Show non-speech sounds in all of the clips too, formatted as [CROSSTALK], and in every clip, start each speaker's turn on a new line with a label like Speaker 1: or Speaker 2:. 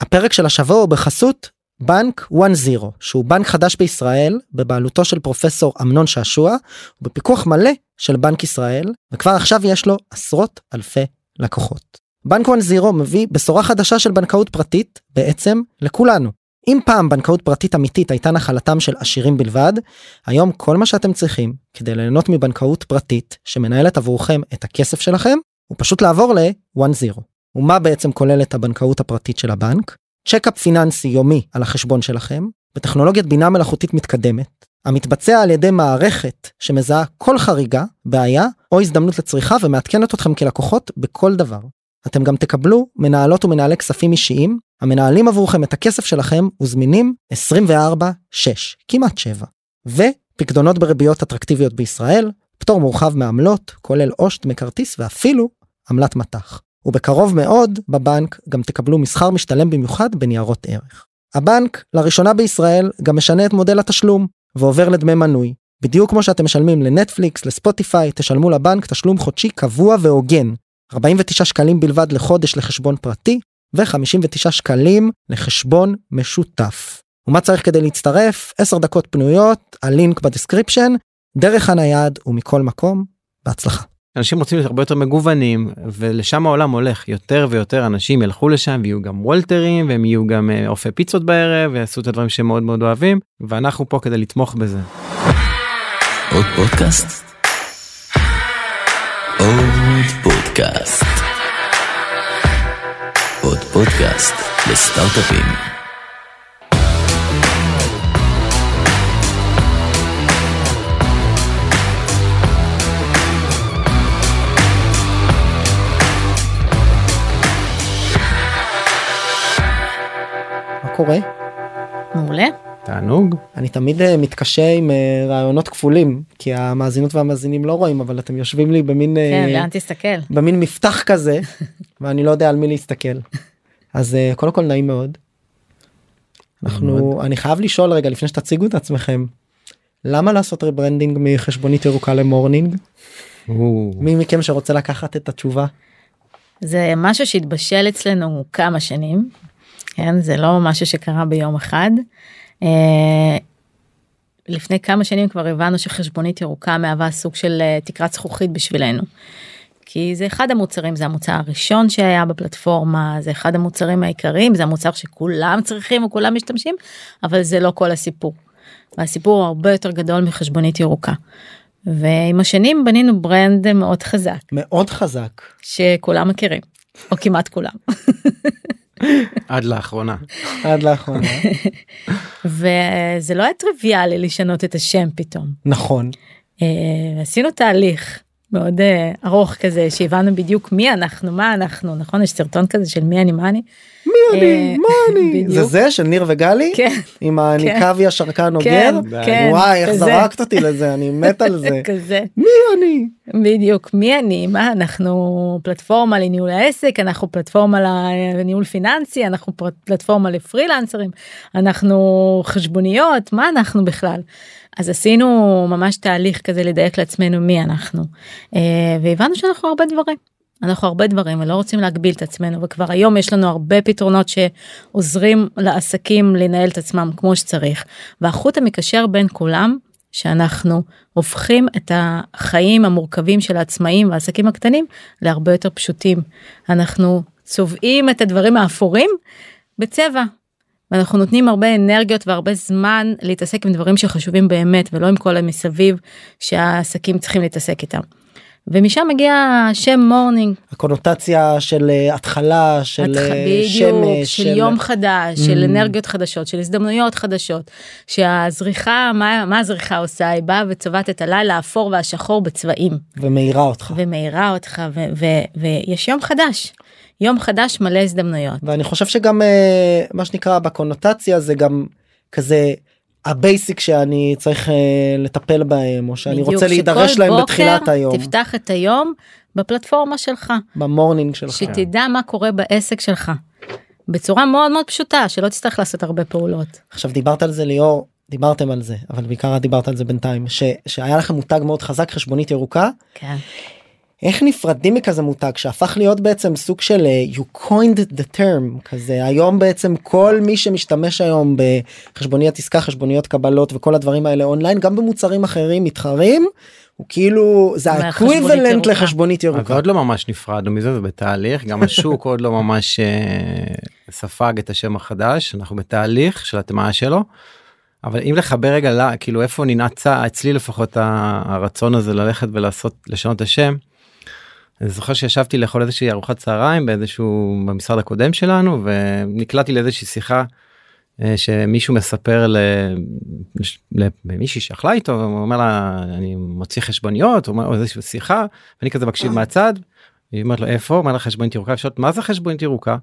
Speaker 1: הפרק של השבוע הוא בחסות בנק 1-0 שהוא בנק חדש בישראל בבעלותו של פרופסור אמנון שעשוע ובפיקוח מלא של בנק ישראל וכבר עכשיו יש לו עשרות אלפי לקוחות. בנק 1-0 מביא בשורה חדשה של בנקאות פרטית בעצם לכולנו. אם פעם בנקאות פרטית אמיתית הייתה נחלתם של עשירים בלבד, היום כל מה שאתם צריכים כדי ליהנות מבנקאות פרטית שמנהלת עבורכם את הכסף שלכם הוא פשוט לעבור ל-1-0. ומה בעצם כוללת הבנקאות הפרטית של הבנק? צ'קאפ פיננסי יומי על החשבון שלכם בטכנולוגיית בינה מלאכותית מתקדמת המתבצע על ידי מערכת שמזהה כל חריגה, בעיה או הזדמנות לצריכה ומעדכנת אתכם כלקוחות בכל דבר. אתם גם תקבלו מנהלות ומנהלי כספים אישיים המנהלים עבורכם את הכסף שלכם וזמינים 24/6 כמעט 7 ופקדונות בריביות אטרקטיביות בישראל פטור מורחב מעמלות כולל עו"ש, מכרטיס ואפילו עמלת מט"ח. ובקרוב מאוד בבנק גם תקבלו מסחר משתלם במיוחד בניירות ערך. הבנק לראשונה בישראל גם משנה את מודל התשלום ועובר לדמי מנוי. בדיוק כמו שאתם משלמים לנטפליקס, לספוטיפיי, תשלמו לבנק תשלום חודשי קבוע והוגן. 49 שקלים בלבד לחודש לחשבון פרטי ו-59 שקלים לחשבון משותף. ומה צריך כדי להצטרף? 10 דקות פנויות, הלינק ב description, דרך הנייד ומכל מקום, בהצלחה.
Speaker 2: אנשים רוצים להיות הרבה יותר מגוונים ולשם העולם הולך יותר ויותר אנשים ילכו לשם ויהיו גם וולטרים והם יהיו גם אה, אופי פיצות בערב ויעשו את הדברים שהם מאוד מאוד אוהבים ואנחנו פה כדי לתמוך בזה.
Speaker 3: עוד פודקאסט? עוד פודקאסט. עוד פודקאסט לסטארט-אפים.
Speaker 1: קורה?
Speaker 4: מעולה.
Speaker 2: תענוג.
Speaker 1: אני תמיד אה, מתקשה עם אה, ראיונות כפולים כי המאזינות והמאזינים לא רואים אבל אתם יושבים לי במין
Speaker 4: כן, אה, לאן תסתכל
Speaker 1: במין מפתח כזה [LAUGHS] ואני לא יודע על מי להסתכל. אז אה, קודם כל נעים מאוד. אנחנו אני חייב לשאול רגע לפני שתציגו את עצמכם למה לעשות rebranding מחשבונית ירוקה למורנינג? מי מכם שרוצה לקחת את התשובה?
Speaker 4: זה משהו שהתבשל אצלנו כמה שנים כן זה לא משהו שקרה ביום אחד. אה, לפני כמה שנים כבר הבנו שחשבונית ירוקה מהווה סוג של אה, תקרת זכוכית בשבילנו. כי זה אחד המוצרים זה המוצר הראשון שהיה בפלטפורמה זה אחד המוצרים העיקריים זה המוצר שכולם צריכים וכולם משתמשים אבל זה לא כל הסיפור. והסיפור הוא הרבה יותר גדול מחשבונית ירוקה. ועם השנים בנינו ברנד מאוד חזק
Speaker 1: מאוד חזק
Speaker 4: שכולם מכירים או כמעט כולם. [LAUGHS]
Speaker 2: עד לאחרונה.
Speaker 1: עד לאחרונה. [LAUGHS]
Speaker 4: וזה לא היה טריוויאלי לשנות את השם פתאום.
Speaker 1: נכון.
Speaker 4: אה, עשינו תהליך מאוד אה, ארוך כזה שהבנו בדיוק מי אנחנו מה אנחנו נכון יש סרטון כזה של מי אני מה אני.
Speaker 1: מי אני? אה, מה אני? זה זה של ניר וגלי?
Speaker 4: כן.
Speaker 1: עם הניקבי
Speaker 4: כן.
Speaker 1: השרקן אוגר
Speaker 4: כן, כן,
Speaker 1: וואי איך. זרקת אותי לזה אני [LAUGHS] מת על זה.
Speaker 4: כזה.
Speaker 1: מי אני?
Speaker 4: בדיוק מי אני? מה אנחנו פלטפורמה לניהול העסק אנחנו פלטפורמה לניהול פיננסי אנחנו פלטפורמה לפרילנסרים אנחנו חשבוניות מה אנחנו בכלל. אז עשינו ממש תהליך כזה לדייק לעצמנו מי אנחנו. אה, והבנו שאנחנו הרבה דברים. אנחנו הרבה דברים ולא רוצים להגביל את עצמנו וכבר היום יש לנו הרבה פתרונות שעוזרים לעסקים לנהל את עצמם כמו שצריך והחוט המקשר בין כולם שאנחנו הופכים את החיים המורכבים של העצמאים והעסקים הקטנים להרבה יותר פשוטים. אנחנו צובעים את הדברים האפורים בצבע. ואנחנו נותנים הרבה אנרגיות והרבה זמן להתעסק עם דברים שחשובים באמת ולא עם כל המסביב שהעסקים צריכים להתעסק איתם. ומשם מגיע השם מורנינג.
Speaker 1: הקונוטציה של אה, התחלה של. אה,
Speaker 4: בדיוק,
Speaker 1: שמש
Speaker 4: של יום חדש, של אנרגיות חדשות, של הזדמנויות חדשות. שהזריחה, מה, מה הזריחה עושה? היא באה וצובעת את הלילה האפור והשחור בצבעים.
Speaker 1: ומאירה אותך
Speaker 4: ומאירה אותך, ו- ו- ויש יום חדש. יום חדש מלא הזדמנויות.
Speaker 1: ואני חושב שגם אה, מה שנקרא בקונוטציה זה גם כזה ה basics שאני צריך אה, לטפל בהם או שאני
Speaker 4: בדיוק,
Speaker 1: רוצה להידרש להם בתחילת היום
Speaker 4: תפתח את היום בפלטפורמה שלך,
Speaker 1: במורנינג שלך.
Speaker 4: שתדע מה קורה בעסק שלך. בצורה מאוד מאוד פשוטה, שלא תצטרך לעשות הרבה פעולות.
Speaker 1: עכשיו דיברת על זה ליאור דיברתם על זה אבל בעיקר דיברת על זה בינתיים ש, שהיה לכם מותג מאוד חזק חשבונית ירוקה
Speaker 4: כן.
Speaker 1: איך נפרדים מכזה מותג שהפך להיות בעצם סוג של אה, you coined the term כזה היום בעצם כל מי שמשתמש היום בחשבוניות עסקה חשבוניות קבלות וכל הדברים האלה אונליין גם במוצרים אחרים מתחרים. הוא כאילו זה האקוויבלנט
Speaker 4: ירוקה.
Speaker 1: לחשבונית ירוקה.
Speaker 2: עוד לא ממש נפרדנו מזה זה בתהליך גם השוק עוד לא ממש אה, ספג את השם החדש אנחנו בתהליך של הטמעה שלו. אבל אם לחבר רגע לה, כאילו איפה ננעצה אצלי לפחות הרצון הזה ללכת ולעשות לשנות את השם. אני זוכר שישבתי לאכול איזושהי ארוחת צהריים באיזשהו במשרד הקודם שלנו ונקלעתי לאיזושהי שיחה אה, שמישהו מספר למישהי שאכלה איתו הוא אומר לה אני מוציא חשבוניות או איזושהי שיחה ואני כזה מקשיב מהצד. היא אומרת לו איפה? אומר לה חשבונית ירוקה אפשר מה זה חשבונית ירוקה?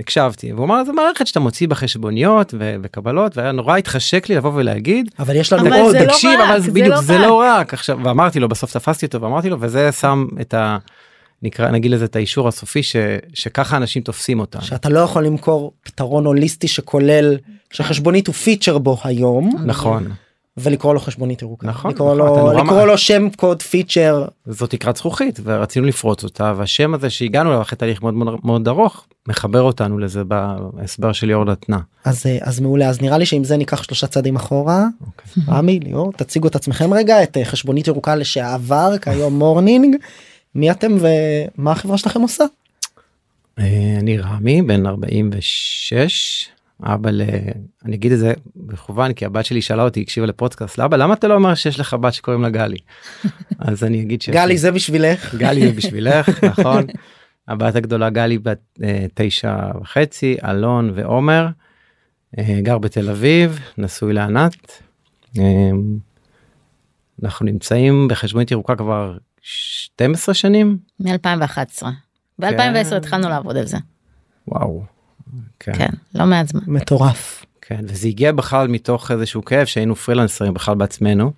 Speaker 2: הקשבתי והוא אמר זה מערכת שאתה מוציא בחשבוניות ו- וקבלות והיה נורא התחשק לי לבוא ולהגיד
Speaker 1: אבל יש לנו עוד
Speaker 2: תקשיב אבל
Speaker 4: זה
Speaker 2: בדיוק
Speaker 4: לא
Speaker 2: זה. לא רק עכשיו ואמרתי לו בסוף תפסתי אותו ואמרתי לו וזה שם את ה... נקרא נגיד לזה את האישור הסופי ש, שככה אנשים תופסים אותה.
Speaker 1: שאתה לא יכול למכור פתרון הוליסטי שכולל שחשבונית הוא feature בו היום
Speaker 2: נכון
Speaker 1: ולקרוא לו חשבונית ירוקה.
Speaker 2: נכון,
Speaker 1: לקרוא
Speaker 2: נכון,
Speaker 1: לו לקרוא
Speaker 2: מה-
Speaker 1: לו שם קוד feature
Speaker 2: זאת תקרת זכוכית ורצינו לפרוץ אותה והשם הזה שהגענו אליו אחרי תהליך מאוד מאוד, מאוד ארוך מחבר אותנו לזה בהסבר של ליאור נתנה.
Speaker 1: אז אה, אז מעולה אז נראה לי שעם זה ניקח שלושה צעדים אחורה.
Speaker 2: אוקיי.
Speaker 1: רמי ליאור תציגו את עצמכם רגע את אה, חשבונית ירוקה לשעבר כיום מורנינג. מי אתם ומה החברה שלכם עושה?
Speaker 2: אה, אני רמי בן 46 אבא ל... אני אגיד את זה בכוון כי הבת שלי שאלה אותי הקשיבה לפודקאסט לאבא למה אתה לא אומר שיש לך בת שקוראים לה גלי. [LAUGHS] אז אני אגיד שיש
Speaker 1: גלי
Speaker 2: לי-
Speaker 1: זה בשבילך.
Speaker 2: גלי זה בשבילך [LAUGHS] [LAUGHS] נכון. הבת הגדולה גלי בת אה, תשע וחצי אלון ועומר אה, גר בתל אביב נשוי לענת. אנחנו נמצאים בחשבונית ירוקה כבר 12 שנים
Speaker 4: מ-2011. ב-2010
Speaker 2: כן.
Speaker 4: התחלנו לעבוד על זה.
Speaker 2: וואו. כן.
Speaker 4: כן, לא מעט זמן.
Speaker 1: מטורף.
Speaker 2: כן וזה הגיע בכלל מתוך איזשהו כאב שהיינו פרילנסרים בכלל בעצמנו.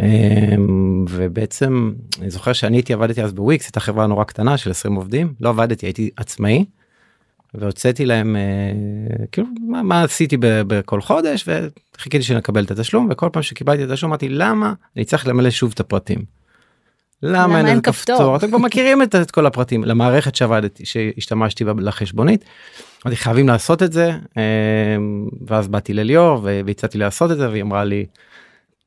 Speaker 2: אמ, ובעצם אני זוכר שאני הייתי עבדתי אז בוויקס הייתה חברה נורא קטנה של 20 עובדים לא עבדתי הייתי עצמאי. והוצאתי להם אה, כאילו מה, מה עשיתי בכל חודש וחיכיתי שנקבל את התשלום וכל פעם שקיבלתי את התשלום אמרתי למה אני צריך למלא שוב את הפרטים. למה אין
Speaker 4: כפתור?
Speaker 2: כפתור אתם כבר [LAUGHS] מכירים את, את כל הפרטים למערכת שעבדתי שהשתמשתי בה לחשבונית. אמרתי חייבים לעשות את זה אה, ואז באתי לליאור והצעתי לעשות את זה והיא אמרה לי.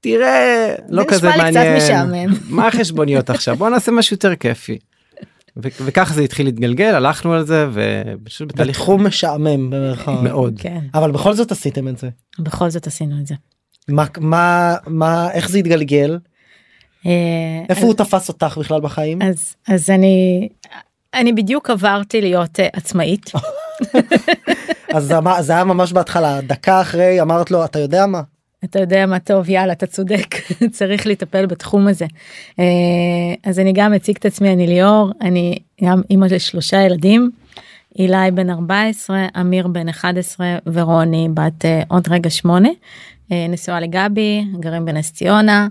Speaker 2: תראה לא
Speaker 4: זה
Speaker 2: כזה מעניין
Speaker 4: משעמם." [LAUGHS]
Speaker 2: מה החשבוניות עכשיו בוא נעשה משהו יותר כיפי. ו- וככה זה התחיל להתגלגל הלכנו על זה ופשוט בתהליך
Speaker 1: בתחום משעמם במרכאות.
Speaker 2: מאוד
Speaker 4: כן,
Speaker 1: אבל בכל זאת עשיתם את זה.
Speaker 4: בכל זאת עשינו את זה.
Speaker 1: מה מה מה איך זה התגלגל איפה הוא תפס אותך בכלל בחיים.
Speaker 4: אז אז אני אני בדיוק עברתי להיות אה, עצמאית [LAUGHS]
Speaker 1: אז זה היה ממש בהתחלה דקה אחרי אמרת לו אתה יודע מה
Speaker 4: אתה יודע מה טוב יאללה אתה צודק [LAUGHS] צריך לטפל בתחום הזה. אה, אז אני גם אציג את עצמי אני ליאור אני גם אימא לשלושה ילדים. אילי בן 14 אמיר בן 11 ורוני בת אה, עוד רגע שמונה. אה, נשואה לגבי גרים בנס ציונה.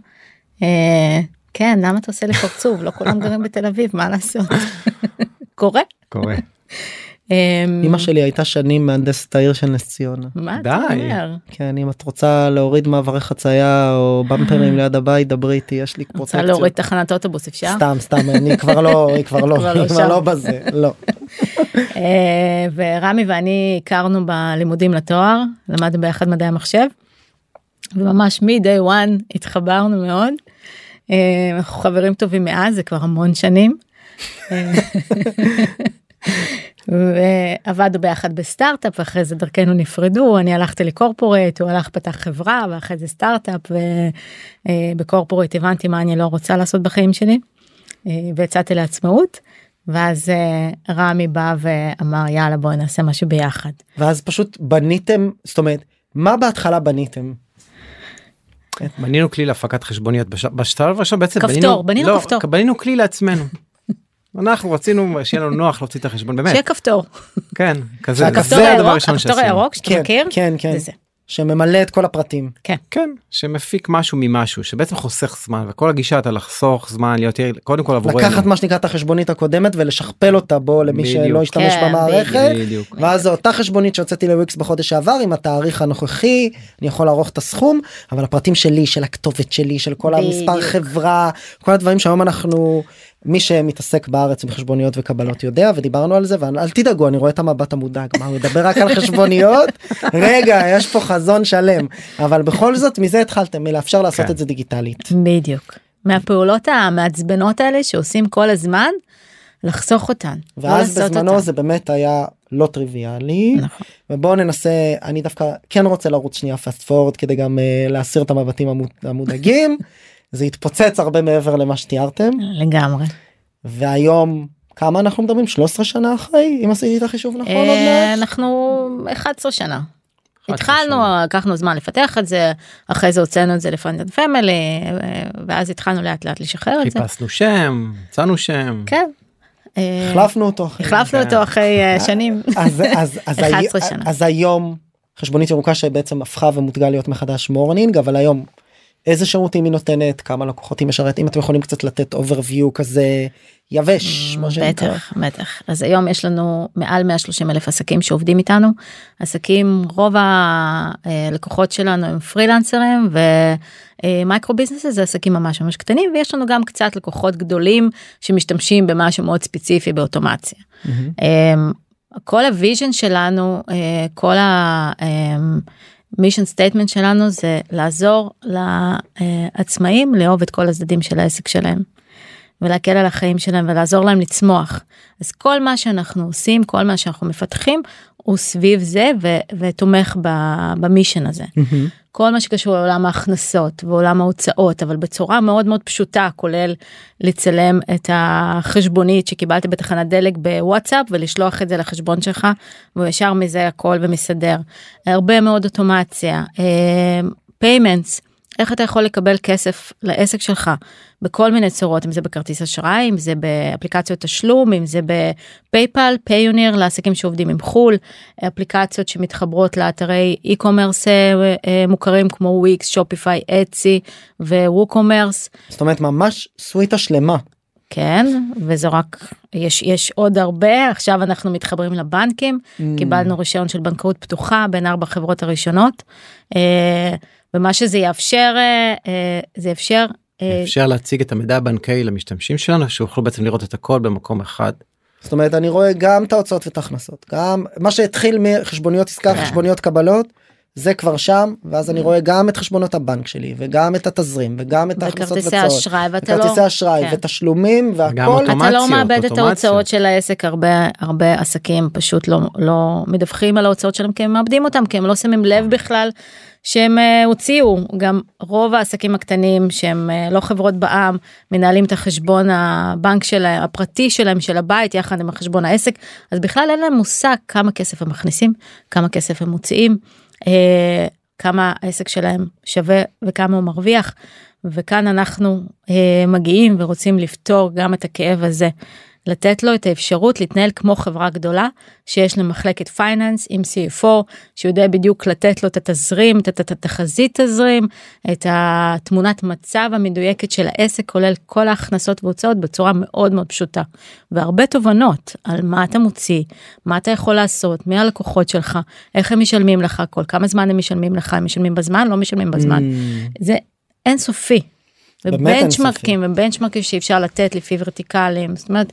Speaker 4: אה, כן למה אתה עושה לי פרצוף לא כולם גרים בתל אביב מה לעשות. קורה.
Speaker 2: קורה.
Speaker 4: אה,
Speaker 1: אמא שלי הייתה שנים מהנדסת העיר של נס ציונה.
Speaker 4: מה. אתה אומר?
Speaker 1: כן אם את רוצה להוריד מעברי חצייה או במפרים [LAUGHS] ליד הבית דברי איתי יש לי
Speaker 4: רוצה
Speaker 1: פרוטקציות.
Speaker 4: להוריד תחנת אוטובוס אפשר?
Speaker 1: סתם סתם אני כבר לא היא כבר לא
Speaker 4: לא
Speaker 1: היא כבר
Speaker 4: שם.
Speaker 1: לא בזה לא. [LAUGHS]
Speaker 4: אה, ורמי ואני הכרנו בלימודים לתואר, למדנו ביחד מדעי המחשב. וממש מ-day one התחברנו מאוד. אה, אנחנו חברים טובים מאז, זה כבר המון שנים. אה, [LAUGHS] ועבדנו ביחד בסטארט-אפ ואחרי זה דרכנו נפרדו אני הלכתי לקורפורט הוא הלך פתח חברה ואחרי זה סטארט-אפ ובקורפורט הבנתי מה אני לא רוצה לעשות בחיים שלי אה, ויצאתי לעצמאות ואז אה, רמי בא ואמר יאללה בואי נעשה משהו ביחד.
Speaker 1: ואז פשוט בניתם זאת אומרת מה בהתחלה בניתם.
Speaker 2: בנינו כלי להפקת חשבוניות בש- בשלב הראשון בעצם
Speaker 4: כפתור, בנינו
Speaker 2: לא,
Speaker 4: כפתור.
Speaker 2: בנינו כלי לעצמנו. [LAUGHS] אנחנו רצינו שיהיה לנו נוח להוציא את החשבון באמת
Speaker 4: שיהיה כפתור.
Speaker 2: כן כזה זה הדבר הראשון
Speaker 4: הכפתור
Speaker 2: שעשינו.
Speaker 4: הירוק שאתה
Speaker 1: כן
Speaker 4: מכיר?
Speaker 1: כן כן. שממלא את כל הפרטים.
Speaker 4: כן.
Speaker 2: כן שמפיק משהו ממשהו שבעצם חוסך זמן וכל הגישה הייתה לחסוך זמן להיות יעיל קודם כל עבורנו.
Speaker 1: לקחת מה שנקרא את החשבונית הקודמת ולשכפל אותה בו למי
Speaker 2: בדיוק.
Speaker 1: שלא השתמש
Speaker 4: כן,
Speaker 1: במערכת.
Speaker 2: בדיוק.
Speaker 1: ואז זו אותה חשבונית שהוצאתי לוויקס בחודש שעבר עם התאריך הנוכחי אני יכול לערוך את הסכום אבל הפרטים שלי של הכתובת שלי של כל המספר
Speaker 4: בדיוק.
Speaker 1: חברה כל הדברים שהיום אנחנו מי שמתעסק בארץ עם חשבוניות וקבלות יודע ודיברנו על זה ואל תדאגו אני רואה את המבט המודאג מה הוא מדבר רק על חשבוניות [LAUGHS] רגע יש פה חזון שלם אבל בכל זאת מזה התחלתם מלאפשר לעשות
Speaker 2: כן.
Speaker 1: את זה דיגיטלית.
Speaker 4: בדיוק. מהפעולות המעצבנות האלה שעושים כל הזמן, לחסוך אותן. לא
Speaker 1: ואז בזמנו
Speaker 4: אותן.
Speaker 1: זה באמת היה לא טריוויאלי
Speaker 4: נכון.
Speaker 1: ובואו ננסה אני דווקא כן רוצה לרוץ שנייה פסט פורד כדי גם uh, להסיר את המבטים המוד- המודאגים [LAUGHS] זה התפוצץ הרבה מעבר למה שתיארתם
Speaker 4: לגמרי.
Speaker 1: והיום כמה אנחנו מדברים 13 שנה אחרי אם עשיתי את החישוב נכון עוד
Speaker 4: אה,
Speaker 1: מעט.
Speaker 4: אנחנו 11 שנה.
Speaker 2: 11
Speaker 4: התחלנו. לקחנו זמן לפתח את זה, אחרי זה הוצאנו את זה לפנדד פמילי, ואז התחלנו לאט לאט לשחרר את זה.
Speaker 2: חיפשנו שם, מצאנו שם.
Speaker 4: כן. אה,
Speaker 1: החלפנו אותו אחרי.
Speaker 4: החלפנו אותו אחרי אה, שנים.
Speaker 1: אז, אז, אז, [LAUGHS]
Speaker 4: 11
Speaker 1: הי-
Speaker 4: שנה.
Speaker 1: אז היום חשבונית ירוקה שבעצם הפכה ומותגה להיות מחדש מורנינג אבל היום איזה שירותים היא נותנת כמה לקוחות היא משרת אם אתם יכולים קצת לתת overview כזה יבש מה שנקרא.
Speaker 4: בטח, בטח. אז היום יש לנו מעל 130 אלף עסקים שעובדים איתנו. עסקים, רוב הלקוחות שלנו הם פרילנסרים ו micro business זה עסקים ממש ממש קטנים ויש לנו גם קצת לקוחות גדולים שמשתמשים במשהו מאוד ספציפי באוטומציה.
Speaker 1: מהמם.
Speaker 4: אמ, כל ה vision שלנו, אה, כל ה mission statement שלנו זה לעזור לעצמאים לאהוב את כל הצדדים של העסק שלהם. ולהקל על החיים שלהם ולעזור להם לצמוח. אז כל מה שאנחנו עושים, כל מה שאנחנו מפתחים, הוא סביב זה ו- ותומך ב- ב mission הזה.
Speaker 1: מהמם.
Speaker 4: כל מה שקשור לעולם ההכנסות ועולם ההוצאות אבל בצורה מאוד מאוד פשוטה כולל לצלם את החשבונית שקיבלת בתחנת דלק בוואטסאפ ולשלוח את זה לחשבון שלך והוא ישר מזה הכל ומסדר. הרבה מאוד אוטומציה, payments, איך אתה יכול לקבל כסף לעסק שלך בכל מיני צורות אם זה בכרטיס אשראי אם זה באפליקציות תשלום אם זה בפייפל פיוניר לעסקים שעובדים עם חו"ל אפליקציות שמתחברות לאתרי e-commerce אה, אה, מוכרים כמו וויקס שופיפיי אצי וווקומרס
Speaker 1: זאת אומרת ממש סוויטה שלמה.
Speaker 4: כן וזה רק יש יש עוד הרבה. עכשיו אנחנו מתחברים לבנקים. קיבלנו רישיון של בנקאות פתוחה בין ארבע חברות הראשונות. אה, ומה שזה יאפשר אה, אה, זה יאפשר אה,
Speaker 2: אפשר להציג את המידע הבנקאי למשתמשים שלנו שיוכלו בעצם לראות את הכל במקום אחד.
Speaker 1: זאת אומרת אני רואה גם את ההוצאות ואת ההכנסות גם מה שהתחיל מחשבוניות עסקה
Speaker 4: כן.
Speaker 1: חשבוניות קבלות זה כבר שם ואז אני רואה גם את חשבונות הבנק שלי וגם את התזרים וגם את ההכנסות
Speaker 4: וכרטיסי
Speaker 1: והוצאות.
Speaker 4: אשראי ואתה לא
Speaker 1: כרטיסי אשראי
Speaker 4: כן.
Speaker 1: ותשלומים והכל.
Speaker 4: אתה לא מאבד את. ההוצאות של העסק הרבה הרבה עסקים פשוט לא לא מדווחים על ההוצאות שלהם כי הם מאבדים אותם כי הם לא שמים לב בכלל שהם אה, הוציאו גם רוב העסקים הקטנים שהם אה, לא חברות בע"מ מנהלים את החשבון הבנק שלהם הפרטי שלהם של הבית יחד עם החשבון העסק אז בכלל אין להם מושג כמה כסף הם מכניסים כמה כסף הם מוציאים אה, כמה העסק שלהם שווה וכמה הוא מרוויח וכאן אנחנו אה, מגיעים ורוצים לפתור גם את הכאב הזה. לתת לו את האפשרות להתנהל כמו חברה גדולה שיש לה מחלקת פייננס עם CFO שיודע בדיוק לתת לו את התזרים, את את התחזית תזרים, את התמונת מצב המדויקת של העסק כולל כל ההכנסות והוצאות בצורה מאוד מאוד פשוטה. והרבה תובנות על מה אתה מוציא, מה אתה יכול לעשות, מי הלקוחות שלך, איך הם משלמים לך, כל כמה זמן הם משלמים לך, הם משלמים בזמן, לא משלמים בזמן.
Speaker 1: Mm,
Speaker 4: זה אינסופי. ובנצ'מרקים ובנצ'מרקים שאפשר לתת לפי ורטיקלים זאת אומרת.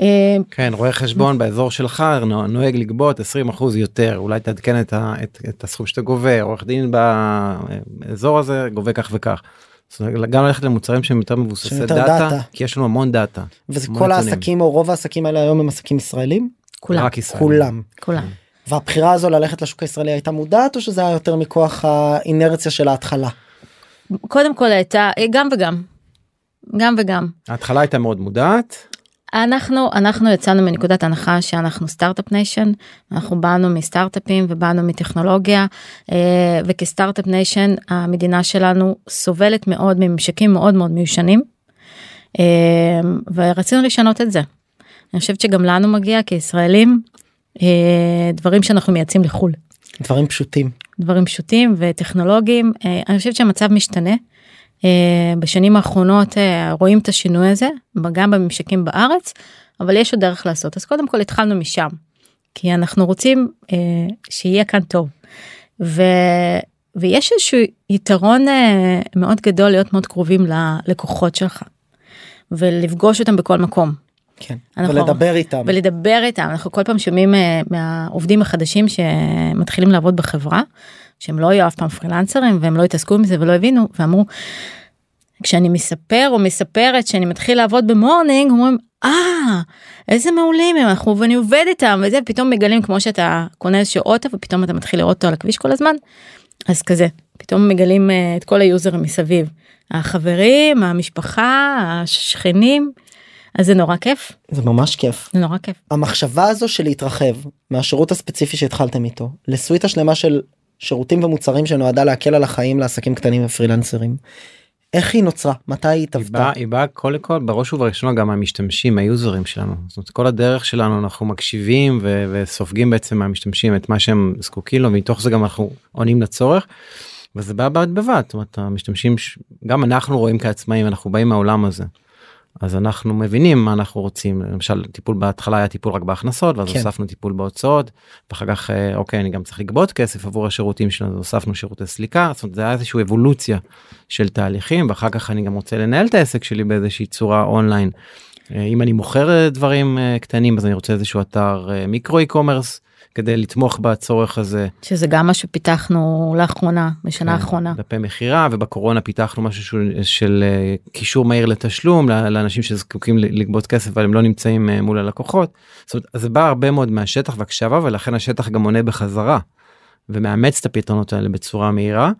Speaker 4: אה,
Speaker 2: כן רואה חשבון באזור שלך נו- נוהג לגבות 20 אחוז יותר אולי תעדכן את, ה, את, את הסכום שאתה גובה עורך דין באזור הזה גובה כך וכך. זאת אומרת, גם ללכת למוצרים שהם יותר מבוססי דאטה,
Speaker 1: דאטה.
Speaker 2: כי יש לנו המון דאטה.
Speaker 1: וזה
Speaker 2: המון
Speaker 1: כל
Speaker 2: נתונים.
Speaker 1: העסקים או רוב העסקים האלה היום הם עסקים ישראלים
Speaker 4: כולם
Speaker 2: רק ישראל.
Speaker 1: כולם
Speaker 4: כולם.
Speaker 1: והבחירה הזו ללכת לשוק הישראלי הייתה מודעת או שזה היה יותר מכוח האינרציה של ההתחלה.
Speaker 4: קודם כל הייתה גם וגם. גם וגם.
Speaker 2: ההתחלה הייתה מאוד מודעת.
Speaker 4: אנחנו אנחנו יצאנו מנקודת הנחה שאנחנו סטארט-אפ nation אנחנו באנו מסטארט-אפים ובאנו מטכנולוגיה אה, וכסטארט-אפ ניישן המדינה שלנו סובלת מאוד מממשקים מאוד מאוד מיושנים אה, ורצינו לשנות את זה. אני חושבת שגם לנו מגיע כישראלים אה, דברים שאנחנו מייצאים לחו"ל.
Speaker 1: דברים פשוטים.
Speaker 4: דברים פשוטים וטכנולוגיים אה, אני חושבת שהמצב משתנה. אה, בשנים האחרונות אה, רואים את השינוי הזה גם בממשקים בארץ אבל יש עוד דרך לעשות אז קודם כל התחלנו משם כי אנחנו רוצים שיהיה כאן טוב. ו... ויש איזשהו יתרון מאוד גדול להיות מאוד קרובים ללקוחות שלך. ולפגוש אותם בכל מקום.
Speaker 1: כן.
Speaker 4: אנחנו-
Speaker 1: ולדבר איתם.
Speaker 4: ולדבר איתם אנחנו כל פעם שומעים אה, מהעובדים החדשים שמתחילים לעבוד בחברה שהם לא היו אף פעם פרילנסרים והם לא התעסקו עם זה ולא הבינו ואמרו. כשאני מספר או מספרת שאני מתחיל לעבוד במורנינג אומרים אה איזה מעולים הם אנחנו ואני עובד איתם וזה פתאום מגלים כמו שאתה קונה איזשהו אוטו ופתאום אתה מתחיל לראות אותו על הכביש כל הזמן אז כזה פתאום מגלים אה, את כל היוזרים מסביב החברים המשפחה השכנים אז זה נורא כיף
Speaker 1: זה ממש כיף.
Speaker 4: זה נורא כיף.
Speaker 1: המחשבה הזו של להתרחב מהשירות הספציפי שהתחלתם איתו לסוויטה שלמה של שירותים ומוצרים שנועדה להקל על החיים לעסקים קטנים ופרילנסרים. איך היא נוצרה? מתי היא התהוותה?
Speaker 2: באה, היא באה קודם כל בראש ובראשונה גם מהמשתמשים מהיוזרים שלנו זאת אומרת כל הדרך שלנו אנחנו מקשיבים ו- וסופגים בעצם מהמשתמשים את מה שהם זקוקים לו ומתוך זה גם אנחנו עונים לצורך. וזה בא בד בבד זאת אומרת המשתמשים ש- גם אנחנו רואים כעצמאים אנחנו באים מהעולם הזה. אז אנחנו מבינים מה אנחנו רוצים למשל טיפול בהתחלה היה טיפול רק בהכנסות ואז
Speaker 1: כן.
Speaker 2: הוספנו טיפול בהוצאות ואחר כך אה, אוקיי אני גם צריך לגבות כסף עבור השירותים שלנו הוספנו שירותי סליקה זאת אומרת זה היה איזושהי אבולוציה של תהליכים ואחר כך אני גם רוצה לנהל את העסק שלי באיזושהי צורה אונליין. אה, אם אני מוכר אה, דברים קטנים אז אני רוצה איזשהו אתר מיקרו e-commerce כדי לתמוך בצורך הזה.
Speaker 4: שזה גם מה שפיתחנו לאחרונה בשנה
Speaker 2: כן,
Speaker 4: האחרונה.
Speaker 2: דפי מכירה ובקורונה פיתחנו משהו של, של אה, קישור מהיר לתשלום לאנשים שזקוקים לגבות כסף אבל הם לא נמצאים אה, מול הלקוחות. זאת אומרת זה בא הרבה מאוד מהשטח והקשבה ולכן השטח גם עונה בחזרה ומאמץ את הפתרונות האלה בצורה מהירה.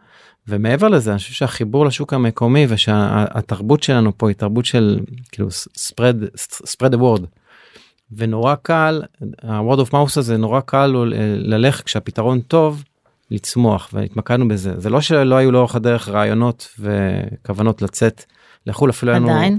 Speaker 2: ומעבר לזה אני חושב שהחיבור לשוק המקומי ושהתרבות שלנו פה היא תרבות של כאילו spread spread the word. ונורא קל ה-word of mouth הזה נורא קל לו ללכת כשהפתרון טוב לצמוח והתמקדנו בזה זה לא שלא היו לאורך הדרך רעיונות וכוונות לצאת לחו"ל אפילו היינו
Speaker 4: עדיין.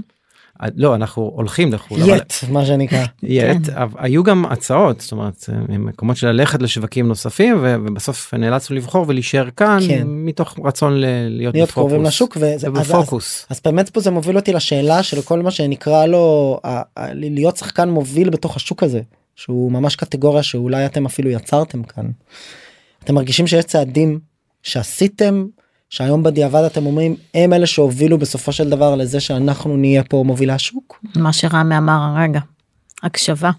Speaker 2: לא אנחנו הולכים לחו"ל אבל-
Speaker 1: יט מה שנקרא. [LAUGHS]
Speaker 2: יט, אבל היו גם הצעות זאת אומרת אה, מקומות של ללכת לשווקים נוספים ובסוף נאלצנו לבחור ולהישאר כאן
Speaker 1: כן.
Speaker 2: מתוך רצון ל- להיות
Speaker 1: להיות
Speaker 2: בפוקוס.
Speaker 1: קרובים לשוק וזה אז- אז-. אז באמת פה זה מוביל אותי לשאלה של כל מה שנקרא לו ה- ה- להיות שחקן מוביל בתוך השוק הזה שהוא ממש קטגוריה שאולי אתם אפילו יצרתם כאן. אתם מרגישים שיש צעדים שעשיתם שהיום בדיעבד אתם אומרים הם אלה שהובילו בסופו של דבר לזה שאנחנו נהיה פה מובילי השוק
Speaker 4: מה שרמי אמר הרגע. הקשבה.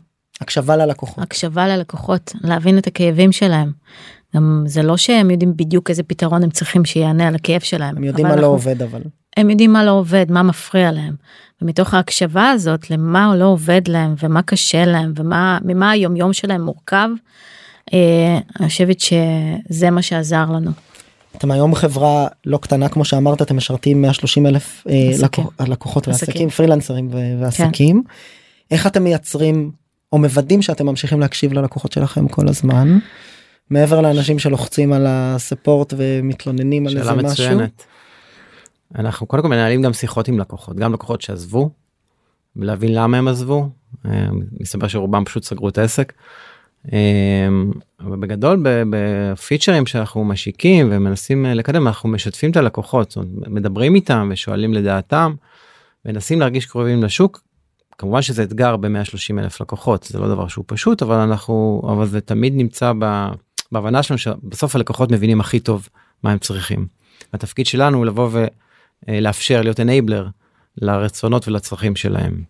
Speaker 1: הקשבה ללקוחות.
Speaker 4: הקשבה ללקוחות, להבין את הכאבים שלהם. גם זה לא שהם יודעים בדיוק איזה פתרון הם צריכים שיענה על הכאב שלהם.
Speaker 1: הם יודעים מה לא
Speaker 4: אנחנו-
Speaker 1: עובד אבל.
Speaker 4: הם יודעים מה לא עובד, מה מפריע להם. ומתוך ההקשבה הזאת למה לא עובד להם ומה קשה להם ומה ממה היומיום שלהם מורכב, אה, אני חושבת שזה מה שעזר לנו.
Speaker 1: אתם היום חברה לא קטנה כמו שאמרת אתם משרתים 130 אלף אה. לקוח- לקוחות
Speaker 4: עסקים.
Speaker 1: ועסקים פרילנסרים ו- ועסקים. איך אתם מייצרים או מוודאים שאתם ממשיכים להקשיב ללקוחות שלכם כל הזמן. מעבר לאנשים שלוחצים על הספורט ומתלוננים על איזה
Speaker 2: שאלה
Speaker 1: משהו.
Speaker 2: מצוינת. אנחנו קודם כל מנהלים גם שיחות עם לקוחות גם לקוחות שעזבו. ולהבין למה הם עזבו. אה, מסתבר שרובם פשוט סגרו את העסק. אה, אבל בגדול בפיצ'רים שאנחנו משיקים ומנסים אה, לקדם אנחנו משתפים את הלקוחות מדברים איתם ושואלים לדעתם. מנסים להרגיש קרובים לשוק. כמובן שזה אתגר ב-130 אלף לקוחות זה לא דבר שהוא פשוט אבל אנחנו אבל זה תמיד נמצא בהבנה שלנו שבסוף הלקוחות מבינים הכי טוב מה הם צריכים. התפקיד שלנו הוא לבוא ולאפשר להיות enabler לרצונות ולצרכים שלהם.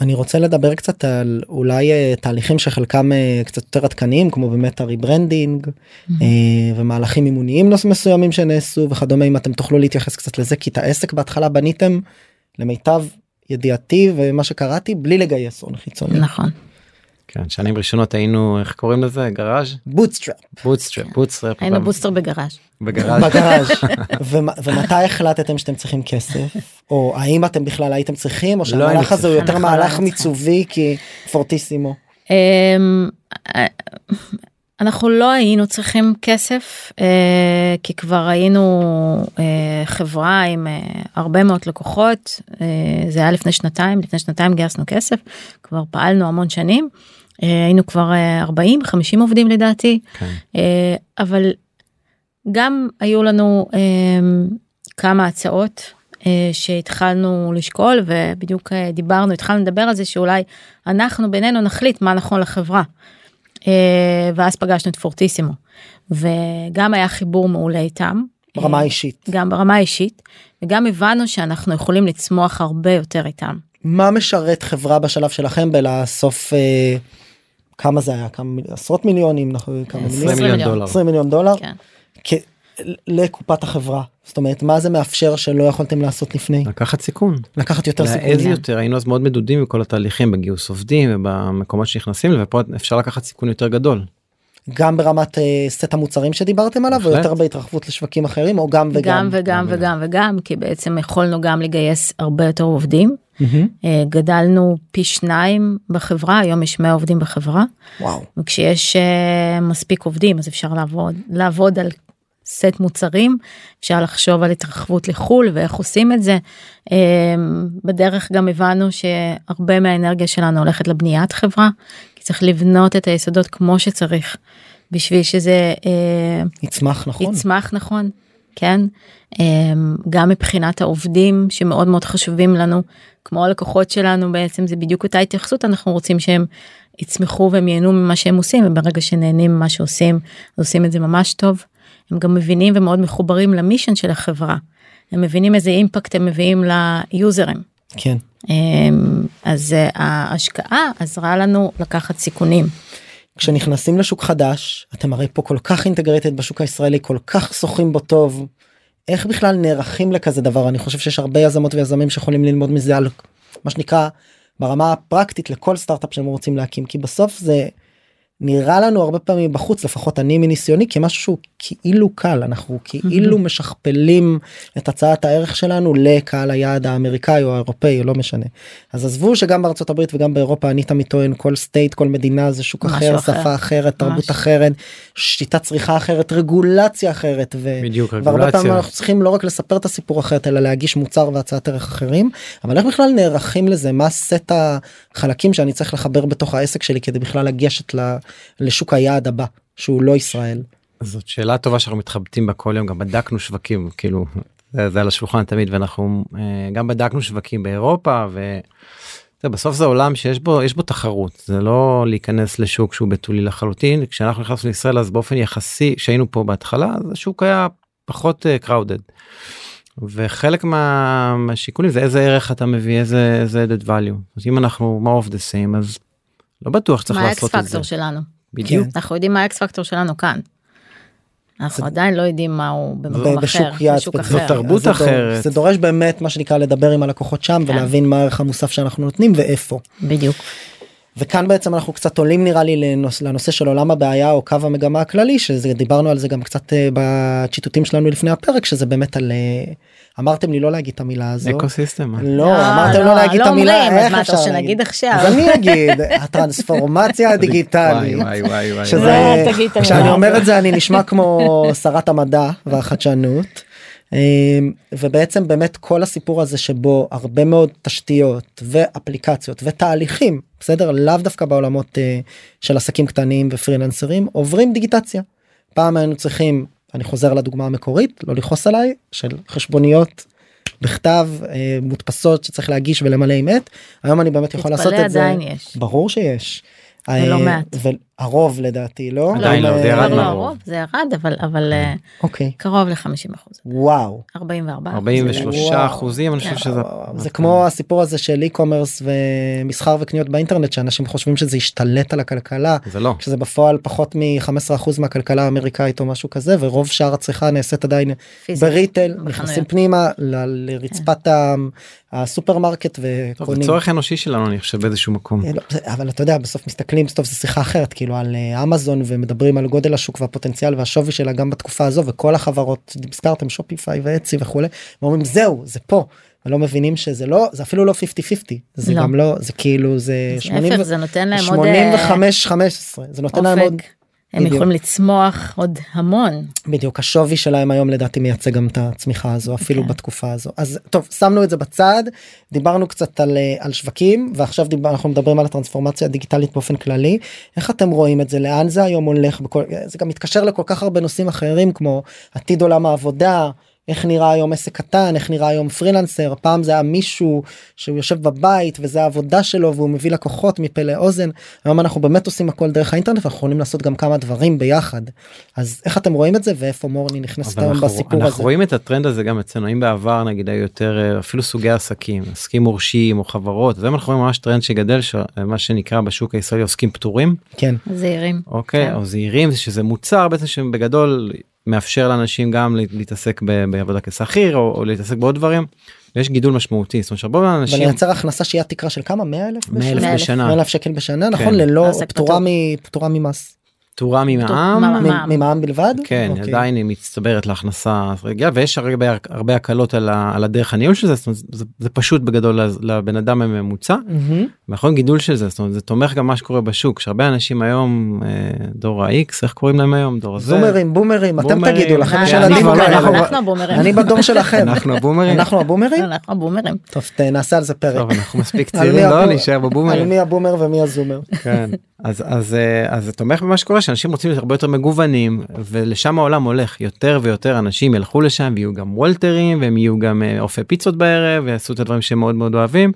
Speaker 1: אני רוצה לדבר קצת על אולי אה, תהליכים שחלקם אה, קצת יותר עדכניים כמו באמת ה rebranding אה, ומהלכים מימוניים נוס- מסוימים שנעשו וכדומה אם אתם תוכלו להתייחס קצת לזה כי את העסק בהתחלה בניתם למיטב ידיעתי ומה שקראתי בלי לגייס הון חיצוני.
Speaker 4: נכון.
Speaker 2: כן, שנים ראשונות היינו איך קוראים לזה? גראז'
Speaker 1: bootstrap.
Speaker 2: bootstrap bootstrap.
Speaker 4: היינו bootstrap בגראז'.
Speaker 2: בגראז'
Speaker 1: בגראז' [LAUGHS] ומתי החלטתם שאתם צריכים כסף? או האם אתם בכלל הייתם צריכים או
Speaker 2: לא
Speaker 1: שהמהלך הזה הוא. יותר
Speaker 4: לא
Speaker 1: מהלך
Speaker 4: צריכים.
Speaker 1: מיצובי כי פורטיסימו.
Speaker 4: אמ, אה, אנחנו לא היינו צריכים כסף אה, כי כבר היינו אה, חברה עם הרבה מאוד לקוחות. זה היה לפני שנתיים לפני שנתיים גייסנו כסף כבר פעלנו המון שנים היינו כבר 40 50 עובדים לדעתי
Speaker 2: כן.
Speaker 4: אה, אבל גם היו לנו אה, כמה הצעות אה, שהתחלנו לשקול ובדיוק אה, דיברנו התחלנו לדבר על זה שאולי אנחנו בינינו נחליט מה נכון לחברה. אה, ואז פגשנו את פורטיסימו וגם היה חיבור מעולה איתם
Speaker 1: ברמה
Speaker 4: אה,
Speaker 1: האישית.
Speaker 4: גם ברמה האישית וגם הבנו שאנחנו יכולים לצמוח הרבה יותר איתם.
Speaker 1: מה משרת חברה בשלב שלכם בלאסוף אה, כמה זה היה כמה עשרות מיליונים נכון? כמה
Speaker 2: 20
Speaker 1: מיליון?
Speaker 2: דולר.
Speaker 1: 20 מיליון דולר
Speaker 4: כן.
Speaker 1: לקופת החברה זאת אומרת מה זה מאפשר שלא יכולתם לעשות לפני
Speaker 2: לקחת סיכון.
Speaker 1: לקחת יותר
Speaker 2: להעז
Speaker 1: סיכונים.
Speaker 2: יותר היינו אז מאוד מדודים בכל התהליכים בגיוס עובדים ובמקומות שנכנסים ופה אפשר לקחת סיכון יותר גדול.
Speaker 1: גם ברמת אה, סט המוצרים שדיברתם עליו או. יותר בהתרחבות לשווקים אחרים או גם וגם.
Speaker 4: גם וגם
Speaker 2: גם
Speaker 4: וגם וגם כי בעצם יכולנו גם לגייס הרבה יותר עובדים
Speaker 1: מהמם.
Speaker 4: אה, גדלנו פי שניים בחברה היום יש 100 עובדים בחברה
Speaker 1: וואו.
Speaker 4: וכשיש אה, מספיק עובדים אז אפשר לעבוד לעבוד על סט מוצרים אפשר לחשוב על התרחבות לחו"ל ואיך עושים את זה. אה, בדרך גם הבנו שהרבה מהאנרגיה שלנו הולכת לבניית חברה כי צריך לבנות את היסודות כמו שצריך בשביל שזה
Speaker 1: יצמח נכון.
Speaker 4: יצמח נכון כן גם מבחינת העובדים שמאוד מאוד חשובים לנו כמו הלקוחות שלנו בעצם זה בדיוק אותה התייחסות אנחנו רוצים שהם יצמחו והם ייהנו ממה שהם עושים וברגע שנהנים ממה שעושים עושים את זה ממש טוב. הם גם מבינים ומאוד מחוברים למישן של החברה. הם מבינים איזה אימפקט הם מביאים ליוזרים.
Speaker 1: כן.
Speaker 4: אמ, אז אה, ההשקעה עזרה לנו לקחת סיכונים.
Speaker 1: כשנכנסים לשוק חדש אתם הרי פה כל כך אינטגרטד בשוק הישראלי כל כך שוחים בו טוב. איך בכלל נערכים לכזה דבר? אני חושב שיש הרבה יזמות ויזמים שיכולים ללמוד מזה על מה שנקרא ברמה הפרקטית לכל סטארט-אפ שהם רוצים להקים כי בסוף זה נראה לנו הרבה פעמים בחוץ לפחות אני מניסיוני כמשהו שהוא כאילו קל אנחנו כאילו [LAUGHS] משכפלים את הצעת הערך שלנו לקהל היעד האמריקאי או האירופאי לא משנה אז עזבו שגם בארצות הברית וגם באירופה אני תמיד טוען כל state כל מדינה זה שוק אחר
Speaker 4: אחר.
Speaker 1: שפה אחרת תרבות
Speaker 4: ממש.
Speaker 1: אחרת שיטת צריכה אחרת רגולציה אחרת ו...
Speaker 2: בדיוק
Speaker 1: והרבה פעמים
Speaker 2: רגולציה.
Speaker 1: אנחנו צריכים לא רק לספר את הסיפור אחרת אלא להגיש מוצר והצעת ערך אחרים אבל איך בכלל נערכים לזה מה סט החלקים שאני צריך לחבר בתוך העסק שלי כדי בכלל לגשת ל- לשוק היעד הבא שהוא לא ישראל.
Speaker 2: זאת שאלה טובה שאנחנו מתחבטים בה כל יום גם בדקנו שווקים כאילו זה, זה על השולחן תמיד ואנחנו אה, גם בדקנו שווקים באירופה ו... זה, בסוף זה עולם שיש בו יש בו תחרות זה לא להיכנס לשוק שהוא בתולי לחלוטין כשאנחנו נכנסנו לישראל אז באופן יחסי שהיינו פה בהתחלה אז השוק היה פחות קראודד. וחלק מה, מהשיקולים זה איזה ערך אתה מביא איזה איזה added value אז אם אנחנו more of the same אז לא בטוח שצריך
Speaker 4: מה ה X
Speaker 2: לעשות את זה
Speaker 4: פקטור שלנו?
Speaker 2: בדיוק.
Speaker 4: אנחנו יודעים מה ה X factor שלנו כאן. אנחנו עדיין לא יודעים מה הוא במקום אחר,
Speaker 1: בשוק.
Speaker 4: אחר.
Speaker 2: זאת תרבות
Speaker 1: אז זה דור-
Speaker 2: אחרת.
Speaker 1: זה דורש באמת מה שנקרא לדבר עם הלקוחות שם
Speaker 4: כן.
Speaker 1: ולהבין מה הערך המוסף שאנחנו נותנים ואיפה.
Speaker 4: בדיוק.
Speaker 1: וכאן בעצם אנחנו קצת עולים נראה לי לנוס, לנושא של עולם הבעיה או קו המגמה הכללי שזה דיברנו על זה גם קצת אה, בציטוטים שלנו לפני הפרק שזה באמת על אה, אמרתם לי לא להגיד את המילה הזו.
Speaker 2: ecosystem.
Speaker 1: לא אמרתם לא להגיד את המילה
Speaker 4: אומרים, אז
Speaker 1: איך
Speaker 4: מה אתה
Speaker 1: אפשר
Speaker 4: רוצה
Speaker 1: להגיד?
Speaker 4: שנגיד עכשיו?
Speaker 1: אז אני אגיד הטרנספורמציה [LAUGHS] הדיגיטלית.
Speaker 2: וואי וואי וואי.
Speaker 1: שזה
Speaker 4: לא, המילה
Speaker 1: כשאני אומר. את זה אני נשמע כמו שרת המדע והחדשנות. אמ, ובעצם באמת כל הסיפור הזה שבו הרבה מאוד תשתיות ואפליקציות ותהליכים בסדר לאו דווקא בעולמות אה, של עסקים קטנים ופרילנסרים עוברים דיגיטציה. פעם היינו צריכים אני חוזר לדוגמה המקורית לא לכעוס עליי של חשבוניות בכתב אה, מודפסות שצריך להגיש ולמלא עם עט היום אני באמת יכול לעשות את זה
Speaker 4: יש.
Speaker 1: ברור שיש. אה,
Speaker 4: מעט.
Speaker 1: והרוב לדעתי לא
Speaker 2: עדיין
Speaker 1: גם,
Speaker 2: לא, זה ירד
Speaker 4: לא
Speaker 2: מהרוב.
Speaker 4: הרוב, זה ירד אבל אבל אה,
Speaker 1: אוקיי
Speaker 4: קרוב ל-50 אחוז.
Speaker 1: וואו
Speaker 4: 44
Speaker 2: 43
Speaker 1: וואו.
Speaker 2: אחוזים אני חושב שזה
Speaker 1: זה כמו הסיפור הזה של e-commerce ומסחר וקניות באינטרנט שאנשים חושבים שזה ישתלט על הכלכלה
Speaker 2: זה לא.
Speaker 1: שזה בפועל פחות מ-15% מהכלכלה האמריקאית או משהו כזה ורוב שאר הצריכה נעשית עדיין בריטל. נכנסים פנימה לרצפת ה- הסופרמרקט
Speaker 2: טוב, זה
Speaker 1: וקונים.
Speaker 2: צורך אנושי שלנו אני חושב באיזשהו מקום.
Speaker 1: אה, לא, אבל אתה יודע בסוף מסתכלים טוב זה שיחה אחרת כאילו על אה, אמזון ומדברים על גודל השוק והפוטנציאל והשווי שלה גם בתקופה הזו וכל החברות הזכרתם שופיפיי ואצי וכולי ואומרים זהו זה פה ולא מבינים שזה לא זה אפילו לא 50-50 זה
Speaker 4: לא.
Speaker 1: גם לא זה כאילו זה
Speaker 4: אז
Speaker 1: 80
Speaker 4: להפך,
Speaker 1: ו-
Speaker 4: זה נותן להם עוד אה,
Speaker 1: 85 15 זה נותן להם עוד
Speaker 4: אופק. הם
Speaker 1: בדיוק.
Speaker 4: יכולים לצמוח עוד המון.
Speaker 1: בדיוק השווי שלהם היום לדעתי מייצג גם את הצמיחה הזו אפילו
Speaker 4: כן.
Speaker 1: בתקופה הזו אז טוב שמנו את זה בצד דיברנו קצת על, אה, על שווקים ועכשיו דיבר, אנחנו מדברים על הטרנספורמציה הדיגיטלית באופן כללי איך אתם רואים את זה לאן זה היום הולך בכל זה גם מתקשר לכל כך הרבה נושאים אחרים כמו עתיד עולם העבודה איך נראה היום עסק קטן איך נראה היום פרילנסר פעם זה היה מישהו שהוא יושב בבית וזה העבודה שלו והוא מביא לקוחות מפה לאוזן היום אנחנו באמת עושים הכל דרך האינטרנט ואנחנו יכולים לעשות גם כמה דברים ביחד אז איך אתם רואים את זה ואיפה מורנינג נכנסת היום
Speaker 2: אנחנו,
Speaker 1: בסיפור
Speaker 2: אנחנו
Speaker 1: הזה.
Speaker 2: רואים את הטרנד הזה גם אצלנו אם בעבר נגיד היו יותר אה, אפילו סוגי עסקים עוסקים מורשים או חברות והיום אנחנו רואים ממש טרנד שגדל שמה שנקרא בשוק הישראלי עוסקים פטורים
Speaker 1: כן
Speaker 4: זהירים.
Speaker 2: אוקיי
Speaker 4: כן.
Speaker 2: או זהירים שזה מוצר בעצם שבגדול מאפשר לאנשים גם לה- להתעסק בעבודה כשכיר או, או להתעסק בעוד דברים. ויש גידול משמעותי זאת אומרת שהרבה אנשים
Speaker 1: ולייצר הכנסה שיהיה תקרה של כמה 100 אלף
Speaker 2: 100 אלף. בשנה
Speaker 1: 100 אלף שקל בשנה
Speaker 2: כן.
Speaker 1: נכון ללא
Speaker 4: פטור.
Speaker 1: מ- פטורה ממס
Speaker 2: פטורה ממע"מ
Speaker 4: מה-
Speaker 1: מ-
Speaker 4: מע"מ.
Speaker 1: ממע"מ בלבד
Speaker 2: כן
Speaker 1: אוקיי.
Speaker 2: עדיין היא מצטברת להכנסה רגילה ויש הרבה הרבה הקלות על, ה, על הדרך הניהול של זה זאת אומרת, זה, זה פשוט בגדול לבן אדם הממוצע
Speaker 1: מהמם.
Speaker 2: ואנחנו גידול של זה זאת אומרת זה תומך גם מה שקורה בשוק שהרבה אנשים היום אה, דור ה-X איך קוראים להם היום דור הזה
Speaker 1: זומרים בומרים אתם
Speaker 2: בומרים.
Speaker 1: תגידו לכם יש ילדים כאלה.
Speaker 2: אנחנו-
Speaker 4: הבומרים.
Speaker 1: אני בדור שלכם
Speaker 2: אנחנו הבומרים
Speaker 1: אנחנו הבומרים
Speaker 4: אנחנו הבומרים.
Speaker 1: טוב נעשה על זה פרק
Speaker 2: טוב אנחנו מספיק צעירים לא? נשאר
Speaker 1: על
Speaker 2: בבומרים
Speaker 1: מי הבומר ומי הזומר
Speaker 2: כן אז אז אה, אז זה תומך במה שקורה שאנשים רוצים להיות הרבה יותר מגוונים ולשם העולם הולך יותר ויותר אנשים ילכו לשם ויהיו גם וולטרים והם יהיו גם אה, אופי פיצות בערב ויעשו את הדברים שהם מאוד מאוד אוהבים.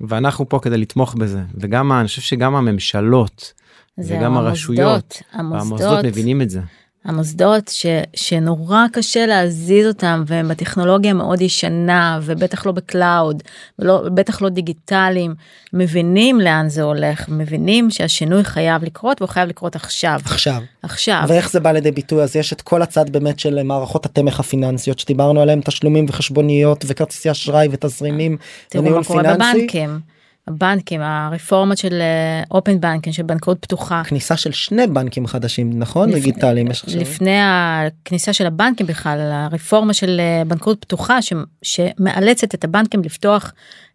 Speaker 2: ואנחנו פה כדי לתמוך בזה וגם אני חושב שגם הממשלות
Speaker 4: זה
Speaker 2: וגם הרשויות
Speaker 4: המוסדות,
Speaker 2: והמוסדות מבינים את זה.
Speaker 4: המוסדות ש, שנורא קשה להזיז אותם והם בטכנולוגיה מאוד ישנה ובטח לא ב cloud ובטח לא דיגיטליים מבינים לאן זה הולך מבינים שהשינוי חייב לקרות והוא חייב לקרות עכשיו.
Speaker 1: עכשיו.
Speaker 4: עכשיו.
Speaker 1: ואיך זה בא לידי ביטוי? אז יש את כל הצד באמת של מערכות התמך הפיננסיות שדיברנו עליהם תשלומים וחשבוניות וכרטיסי אשראי ותזרימים
Speaker 4: תראו מה קורה
Speaker 1: פיננסי.
Speaker 4: בבנקים הבנקים הרפורמות של אופן בנקים של בנקאות פתוחה
Speaker 1: כניסה של שני בנקים חדשים נכון
Speaker 4: לפ-
Speaker 1: דיגיטליים יש עכשיו.
Speaker 4: לפני הכניסה של הבנקים בכלל הרפורמה של אה, בנקאות פתוחה ש, שמאלצת את הבנקים לפתוח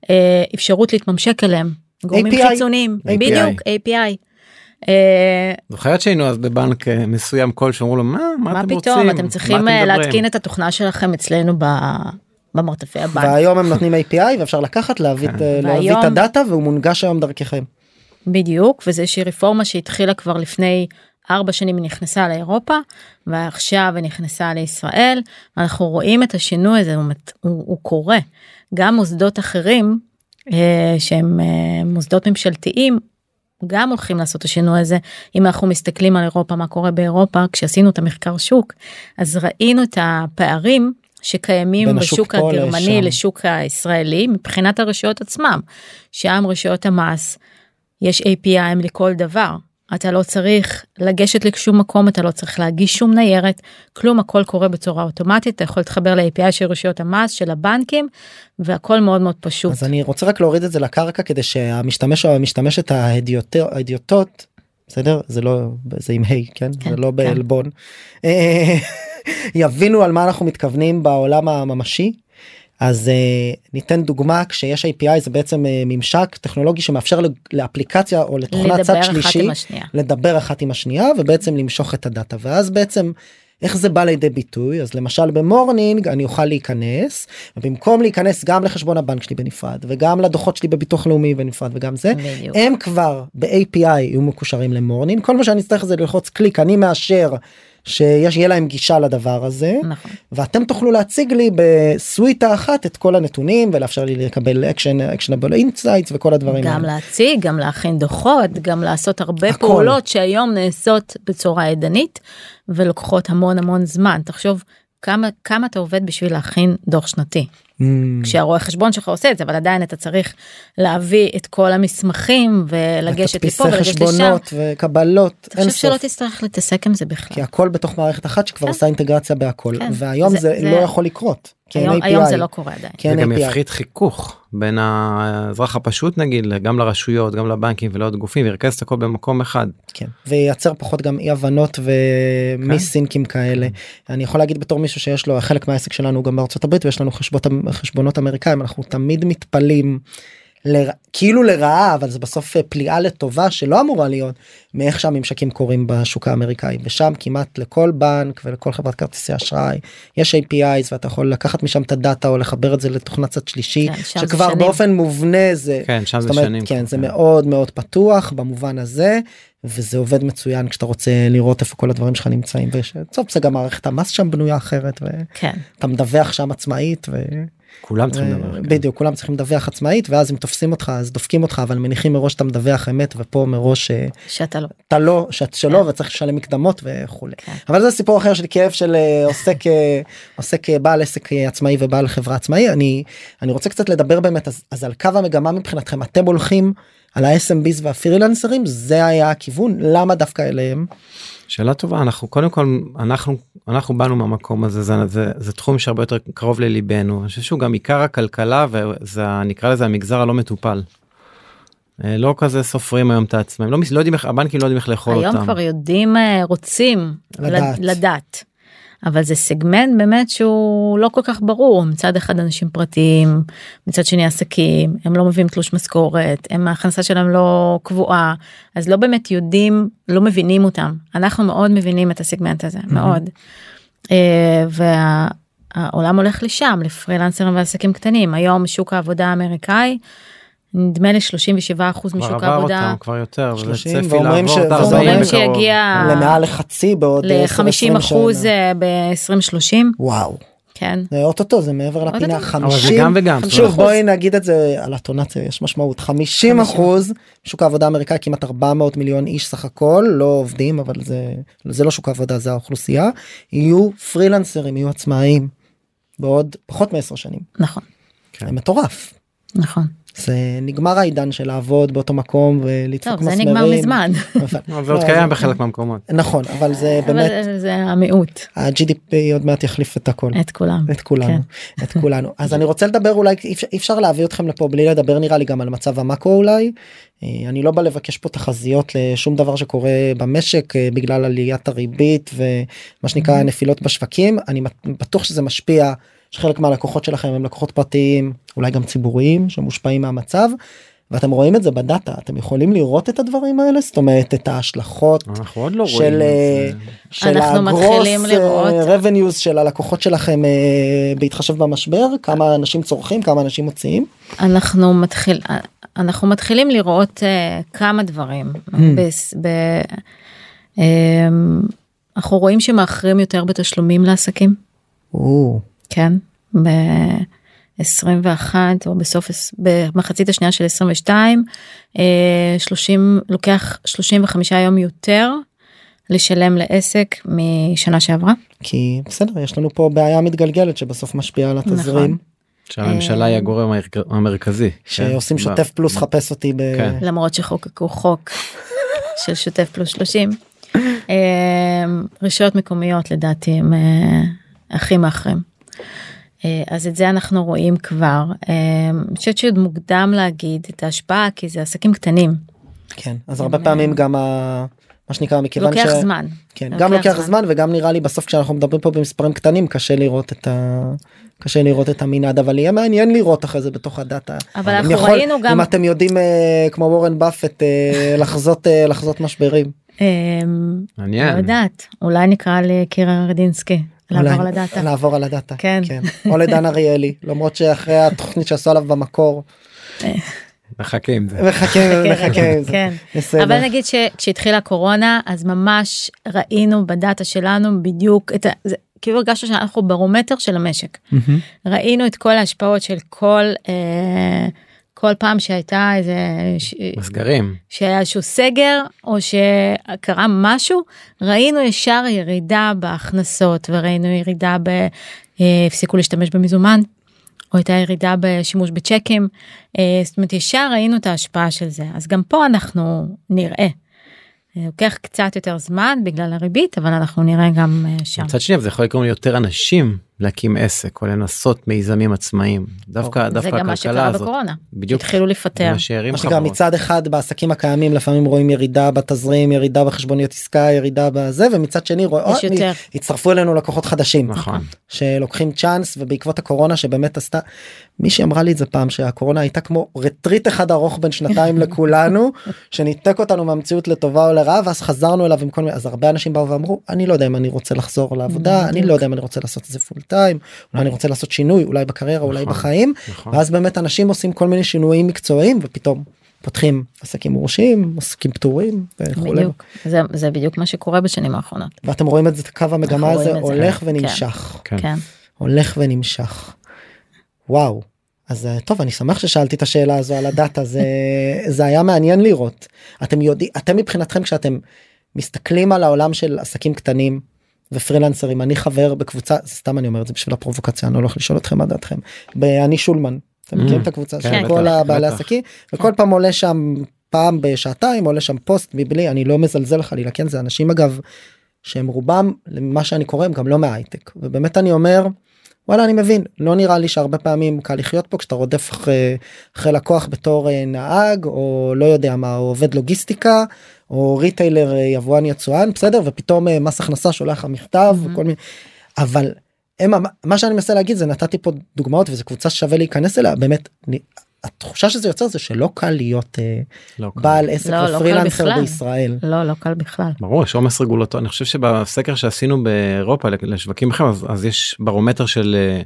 Speaker 4: אה, אפשרות להתממשק אליהם גורמים
Speaker 1: API.
Speaker 4: חיצוניים
Speaker 2: API.
Speaker 4: בדיוק API. אה,
Speaker 2: זוכרת שהיינו אז בבנק אה, מסוים כל שאמרו לו מה מה,
Speaker 4: מה
Speaker 2: אתם
Speaker 4: פתאום
Speaker 2: רוצים
Speaker 4: אתם
Speaker 2: מה
Speaker 4: צריכים אה,
Speaker 2: מדברים?"
Speaker 4: להתקין את התוכנה שלכם אצלנו ב... במרתפי הבנק.
Speaker 1: והיום הם נותנים API ואפשר לקחת להביא את-
Speaker 2: כן.
Speaker 1: להביא את
Speaker 4: והיום-
Speaker 1: הדאטה והוא מונגש היום דרככם.
Speaker 4: בדיוק וזה איזושהי רפורמה שהתחילה כבר לפני ארבע שנים היא נכנסה לאירופה ועכשיו היא נכנסה לישראל אנחנו רואים את השינוי הזה הוא, הוא, הוא קורה גם מוסדות אחרים אה, שהם אה, מוסדות ממשלתיים גם הולכים לעשות את השינוי הזה אם אנחנו מסתכלים על אירופה מה קורה באירופה כשעשינו את המחקר שוק אז ראינו את הפערים שקיימים בשוק הגרמני
Speaker 1: לשם.
Speaker 4: לשוק הישראלי מבחינת הרשויות עצמם שם רשויות המס יש API לכל דבר. אתה לא צריך לגשת לשום מקום, אתה לא צריך להגיש שום ניירת, כלום הכל קורה בצורה אוטומטית, אתה יכול להתחבר ל-API של רשויות המס, של הבנקים, והכל מאוד מאוד פשוט.
Speaker 1: אז אני רוצה רק להוריד את זה לקרקע כדי שהמשתמש או המשתמשת ההדיוטות בסדר זה לא זה עם היי כן,
Speaker 4: כן,
Speaker 1: זה לא
Speaker 4: כן.
Speaker 1: בעלבון אה, [LAUGHS] יבינו על מה אנחנו מתכוונים בעולם הממשי. אז uh, ניתן דוגמה כשיש API זה בעצם uh, ממשק טכנולוגי שמאפשר לאפליקציה או לתוכנת צד שלישי. לדבר אחת עם השנייה ובעצם למשוך את ה data ואז בעצם איך זה בא לידי ביטוי אז למשל במורנינג אני אוכל להיכנס ובמקום להיכנס גם לחשבון הבנק שלי בנפרד וגם לדוחות שלי בביטוח לאומי בנפרד וגם זה
Speaker 4: בדיוק.
Speaker 1: הם כבר ב-API יהיו מקושרים למורנינג כל מה שאני אצטרך זה ללחוץ קליק אני מאשר שיש יהיה להם גישה לדבר הזה
Speaker 4: נכון.
Speaker 1: ואתם תוכלו להציג לי בסוויטה אחת את כל הנתונים ולאפשר לי לקבל action actionable insights וכל הדברים
Speaker 4: גם
Speaker 1: האלה.
Speaker 4: להציג, גם להכין דוחות, גם לעשות הרבה
Speaker 1: הכל.
Speaker 4: פעולות שהיום נעשות בצורה ידנית ולוקחות המון המון זמן. תחשוב כמה כמה אתה עובד בשביל להכין דוח שנתי.
Speaker 1: Mm.
Speaker 4: כשהרואה חשבון שלך עושה את זה אבל עדיין אתה צריך להביא את כל המסמכים ולגשת לפה ולגשת לשם.
Speaker 1: חשבונות וקבלות אין
Speaker 4: תחשוב שלא. תצטרך להתעסק עם זה בכלל.
Speaker 1: כי הכל בתוך מערכת אחת שכבר
Speaker 4: כן.
Speaker 1: עושה אינטגרציה בהכל
Speaker 4: כן.
Speaker 1: והיום
Speaker 4: זה-
Speaker 1: זה,
Speaker 4: זה-
Speaker 1: לא יכול לקרות. כי אין
Speaker 4: היום. היום זה לא קורה עדיין.
Speaker 1: אין
Speaker 2: וגם
Speaker 1: API.
Speaker 2: יפחית חיכוך בין האזרח הפשוט נגיד גם לרשויות גם לבנקים ולעוד גופים וירכז את הכל במקום אחד.
Speaker 1: כן. וייצר פחות גם אי הבנות ומיסינקים כאלה. אני יכול להגיד בתור מישהו שיש לו חלק מהעסק שלנו גם בארצות הברית ויש לנו חשבונות חשבונות אמריקאים אנחנו תמיד מתפלאים. לר... כאילו לרעה אבל זה בסוף אה, פליאה לטובה שלא אמורה להיות מאיך שהממשקים קורים בשוק האמריקאי ושם כמעט לכל בנק ולכל חברת כרטיסי אשראי יש APIs ואתה יכול לקחת משם את הדאטה או לחבר את זה לתוכנת צד שלישי
Speaker 4: כן,
Speaker 1: שכבר
Speaker 4: שנים.
Speaker 1: באופן מובנה זה
Speaker 2: כן שם זה
Speaker 1: אומרת,
Speaker 2: שנים.
Speaker 1: כן זה מאוד מאוד פתוח במובן הזה וזה עובד מצוין כשאתה רוצה לראות איפה כל הדברים שלך נמצאים ובסוף זה גם מערכת המס שם בנויה אחרת ואתה
Speaker 4: כן.
Speaker 1: מדווח שם עצמאית. ו...
Speaker 2: כולם צריכים
Speaker 1: ו-
Speaker 2: לדבר. כן.
Speaker 1: בדיוק כולם צריכים לדווח עצמאית ואז אם תופסים אותך אז דופקים אותך אבל מניחים מראש שאתה מדווח אמת ופה מראש אה,
Speaker 4: שאתה לא.
Speaker 1: אתה לא שאת שלא וצריך לשלם מקדמות וכולי
Speaker 4: כן.
Speaker 1: אבל זה סיפור אחר של כאב של אה, עוסק אה, עוסק אה, בעל עסק אה, עצמאי ובעל חברה עצמאי אני אני רוצה קצת לדבר באמת אז, אז על קו המגמה מבחינתכם אתם הולכים על ה-SMBs והפרילנסרים זה היה הכיוון למה דווקא אליהם
Speaker 2: שאלה טובה אנחנו קודם כל אנחנו אנחנו באנו מהמקום הזה זה, זה, זה תחום שהרבה יותר קרוב לליבנו אני חושב שהוא גם עיקר הכלכלה וזה נקרא לזה המגזר הלא מטופל. אה, לא כזה סופרים היום את העצמאים לא, לא יודעים איך הבנקים לא יודעים איך לאכול
Speaker 4: היום
Speaker 2: אותם.
Speaker 4: כבר יודעים, אה, רוצים
Speaker 1: לדעת.
Speaker 4: לדעת. אבל זה סגמנט באמת שהוא לא כל כך ברור. מצד אחד אנשים פרטיים מצד שני עסקים הם לא מביאים תלוש משכורת הם ההכנסה שלהם לא קבועה אז לא באמת יודעים לא מבינים אותם. אנחנו מאוד מבינים את הסגמנט הזה מאוד. אה, והעולם הולך לשם לפרילנסרים ועסקים קטנים. היום שוק העבודה האמריקאי נדמה לי 37 אחוז
Speaker 2: כבר
Speaker 4: משוק
Speaker 2: עבר
Speaker 4: העבודה.
Speaker 2: אותם כבר יותר וזה
Speaker 1: 30,
Speaker 2: צפי
Speaker 1: ואומרים
Speaker 2: לעבור
Speaker 1: ש-
Speaker 2: את ה- 40
Speaker 4: אומרים
Speaker 2: בקרוב.
Speaker 4: שיגיע
Speaker 1: למעל לחצי בעוד אה, 10,
Speaker 4: ל-50
Speaker 1: 20
Speaker 4: אחוז
Speaker 1: שנה.
Speaker 4: ב-2030
Speaker 1: וואו
Speaker 4: כן
Speaker 1: זה אוטוטו זה מעבר לפינה
Speaker 4: אוטוטו.
Speaker 1: 50
Speaker 2: אבל זה גם וגם.
Speaker 1: שוב. בואי נגיד את זה על הטונציה יש משמעות 50 אחוז שוק העבודה האמריקאי כמעט 400 מיליון איש סך הכל לא עובדים אבל זה זה לא שוק העבודה זה האוכלוסייה יהיו פרילנסרים יהיו עצמאיים בעוד פחות מעשר שנים
Speaker 4: נכון
Speaker 2: כן.
Speaker 1: זה מטורף
Speaker 4: נכון
Speaker 1: זה נגמר העידן של לעבוד באותו מקום ולדפוק
Speaker 4: טוב זה
Speaker 1: מסמרים.
Speaker 4: נגמר מזמן [LAUGHS]
Speaker 2: זה עוד
Speaker 1: לא,
Speaker 2: קיים בחלק מהמקומות.
Speaker 1: נכון אבל זה
Speaker 4: אבל
Speaker 1: באמת
Speaker 4: זה המיעוט
Speaker 1: ה-GDP עוד מעט יחליף את הכל.
Speaker 4: את כולם
Speaker 1: את כולנו
Speaker 4: כן. [LAUGHS]
Speaker 1: את כולנו אז אני רוצה לדבר אולי אי אפשר- אי אפשר להביא אתכם לפה בלי לדבר נראה לי גם על מצב המאקרו אולי. אה, אני לא בא לבקש פה תחזיות לשום דבר שקורה במשק אה, בגלל עליית הריבית ומה שנקרא נפילות בשווקים אני בטוח שזה משפיע שחלק מהלקוחות שלכם הם לקוחות פרטיים אולי גם ציבוריים שמושפעים מהמצב. ואתם רואים את זה בדאטה אתם יכולים לראות את הדברים האלה זאת אומרת את ההשלכות
Speaker 2: אנחנו עוד לא רואים.
Speaker 1: של,
Speaker 2: את
Speaker 1: אה,
Speaker 2: זה.
Speaker 1: של
Speaker 4: אנחנו מתחילים לראות.
Speaker 1: revenues של הלקוחות שלכם אה, בהתחשב במשבר כמה אנשים צורכים כמה אנשים מוציאים.
Speaker 4: אנחנו מתחיל אנחנו מתחילים לראות כמה דברים ב, um, אנחנו רואים שמאחרים יותר בתשלומים לעסקים
Speaker 1: או,
Speaker 4: כן ב-21 או בסוף במחצית השנייה של 22 אה, 30 לוקח 35 יום יותר לשלם לעסק משנה שעברה
Speaker 1: כי בסדר יש לנו פה בעיה מתגלגלת שבסוף משפיעה על התזרים
Speaker 4: נכון.
Speaker 2: שהממשלה היא הגורם המרכ- המרכזי.
Speaker 1: שעושים
Speaker 2: כן?
Speaker 1: שוטף פלוס חפש אותי ב...
Speaker 2: כן.
Speaker 4: למרות שחוקקו חוק [LAUGHS] של שוטף פלוס 30. אה, רשויות מקומיות לדעתי הם אה, הכי מאחרים. אה, אז את זה אנחנו רואים כבר. אה, אני חושבת שעוד מוקדם להגיד את ההשפעה כי זה עסקים קטנים.
Speaker 1: כן אז הרבה פעמים גם ה... מה שנקרא מכיוון
Speaker 4: לוקח
Speaker 1: ש...
Speaker 4: זמן.
Speaker 1: כן, גם לוקח זמן וגם נראה לי בסוף כשאנחנו מדברים פה במספרים קטנים קשה לראות את ה... קשה לראות את המנעד אבל יהיה מעניין לראות אחרי זה בתוך הדאטה.
Speaker 4: אבל אנחנו
Speaker 1: יכול-
Speaker 4: ראינו גם
Speaker 1: אם אתם יודעים אה, כמו וורן באפט אה, [LAUGHS] לחזות אה, לחזות משברים.
Speaker 4: אה,
Speaker 2: מעניין.
Speaker 4: לא יודעת אולי נקרא לקירה רדינסקי לעבור
Speaker 1: אולי-
Speaker 4: על הדאטה.
Speaker 1: לעבור על הדאטה.
Speaker 4: כן.
Speaker 1: או לדן אריאלי למרות שאחרי התוכנית שעשו עליו במקור
Speaker 2: מחכה עם זה.
Speaker 1: מחכה מחכה עם זה.
Speaker 4: כן.
Speaker 1: בסדר.
Speaker 4: אבל נגיד שכשהתחילה הקורונה אז ממש ראינו בדאטה שלנו בדיוק את ה... זה, כאילו הרגשנו שאנחנו ברומטר של המשק. ראינו את כל ההשפעות של כל אה, כל פעם שהייתה איזה ש... שהיה איזשהו סגר או שקרה משהו ראינו ישר ירידה בהכנסות וראינו ירידה ב... אה, הפסיקו להשתמש במזומן. או הייתה ירידה בשימוש בצ'קים אה, זאת אומרת ישר ראינו את ההשפעה של זה אז גם פה אנחנו נראה. אה, לוקח קצת יותר זמן בגלל הריבית אבל אנחנו נראה גם שם.
Speaker 2: מצד שני זה יכול לגרום ליותר אנשים להקים עסק או לנסות מיזמים עצמאיים. דווקא
Speaker 4: זה
Speaker 2: דווקא
Speaker 4: גם מה
Speaker 2: הכלכלה
Speaker 4: שקרה
Speaker 2: הזאת.
Speaker 4: בקורונה.
Speaker 2: בדיוק.
Speaker 4: התחילו לפטר.
Speaker 2: מה חברות.
Speaker 1: מצד אחד בעסקים הקיימים לפעמים רואים ירידה בתזרים ירידה בחשבוניות עסקה ירידה בזה ומצד שני רואים
Speaker 4: יותר.
Speaker 1: הצטרפו אלינו לקוחות חדשים
Speaker 2: נכון.
Speaker 1: שלוקחים צ'אנס ובעקבות הקורונה שבאמת עשתה מישהי אמרה לי את זה פעם שהקורונה הייתה כמו רטריט אחד ארוך בין שנתיים [LAUGHS] לכולנו שניתק אותנו מהמציאות לטובה או לרעה ואז חזרנו אליו עם כל מיני אז הרבה אנשים באו ואמרו אני לא יודע אם אני רוצה לחזור לעבודה אני לא יודע אם אני רוצה לעשות את זה פול טיים אולי אני רוצה לעשות שינוי אולי בקריירה אולי
Speaker 2: נכון.
Speaker 1: בחיים
Speaker 2: נכון.
Speaker 1: ואז באמת אנשים עושים כל מיני שינויים מקצועיים ופתאום פותחים עסקים מורשים עסקים פטורים וכולי
Speaker 4: בדיוק זה, זה בדיוק מה שקורה בשנים האחרונות
Speaker 1: ואתם רואים את זה קו המגמה הזה
Speaker 4: את זה,
Speaker 1: הולך
Speaker 4: כן.
Speaker 1: ונמשך
Speaker 2: כן.
Speaker 4: כן
Speaker 1: הולך ונמשך. וואו. אז אה, טוב אני שמח ששאלתי את השאלה הזו על הדאטה זה [LAUGHS] זה היה מעניין לראות אתם יודעים אתם מבחינתכם כשאתם מסתכלים על העולם של עסקים קטנים ופרילנסרים אני חבר בקבוצה סתם אני אומר את זה בשביל הפרובוקציה אני לא הולך לשאול אתכם מה דעתכם. אני שולמן. אתם
Speaker 2: Mm,
Speaker 1: מכירים את הקבוצה של
Speaker 2: כן,
Speaker 1: כל
Speaker 2: בטח,
Speaker 1: הבעלי. עסקים וכל פעם עולה שם פעם בשעתיים עולה שם פוסט מבלי אני לא מזלזל חלילה כן זה אנשים אגב שהם רובם למה שאני קורא הם גם לא מההייטק ובאמת אני אומר וואלה אני מבין לא נראה לי שהרבה פעמים קל לחיות פה כשאתה רודף אחרי, אחרי לקוח בתור אה, נהג או לא יודע מה או עובד לוגיסטיקה או retailer אה, יבואן יצואן בסדר ופתאום אה, מס הכנסה שולח לך מכתב
Speaker 4: Mhm.
Speaker 1: וכל מיני אבל הם מה שאני מנסה להגיד זה נתתי פה דוגמאות וזו קבוצה ששווה להיכנס אליה באמת התחושה שזה יוצר זה שלא קל להיות אה,
Speaker 2: לא קל.
Speaker 1: בעל עסק
Speaker 4: לא, לא קל
Speaker 1: ופרילנסר
Speaker 4: בכלל.
Speaker 1: בישראל.
Speaker 4: לא לא קל בכלל
Speaker 2: ברור יש עומס רגולטורי אני חושב שבסקר שעשינו באירופה לשווקים אחרים אז, אז יש ברומטר של אה,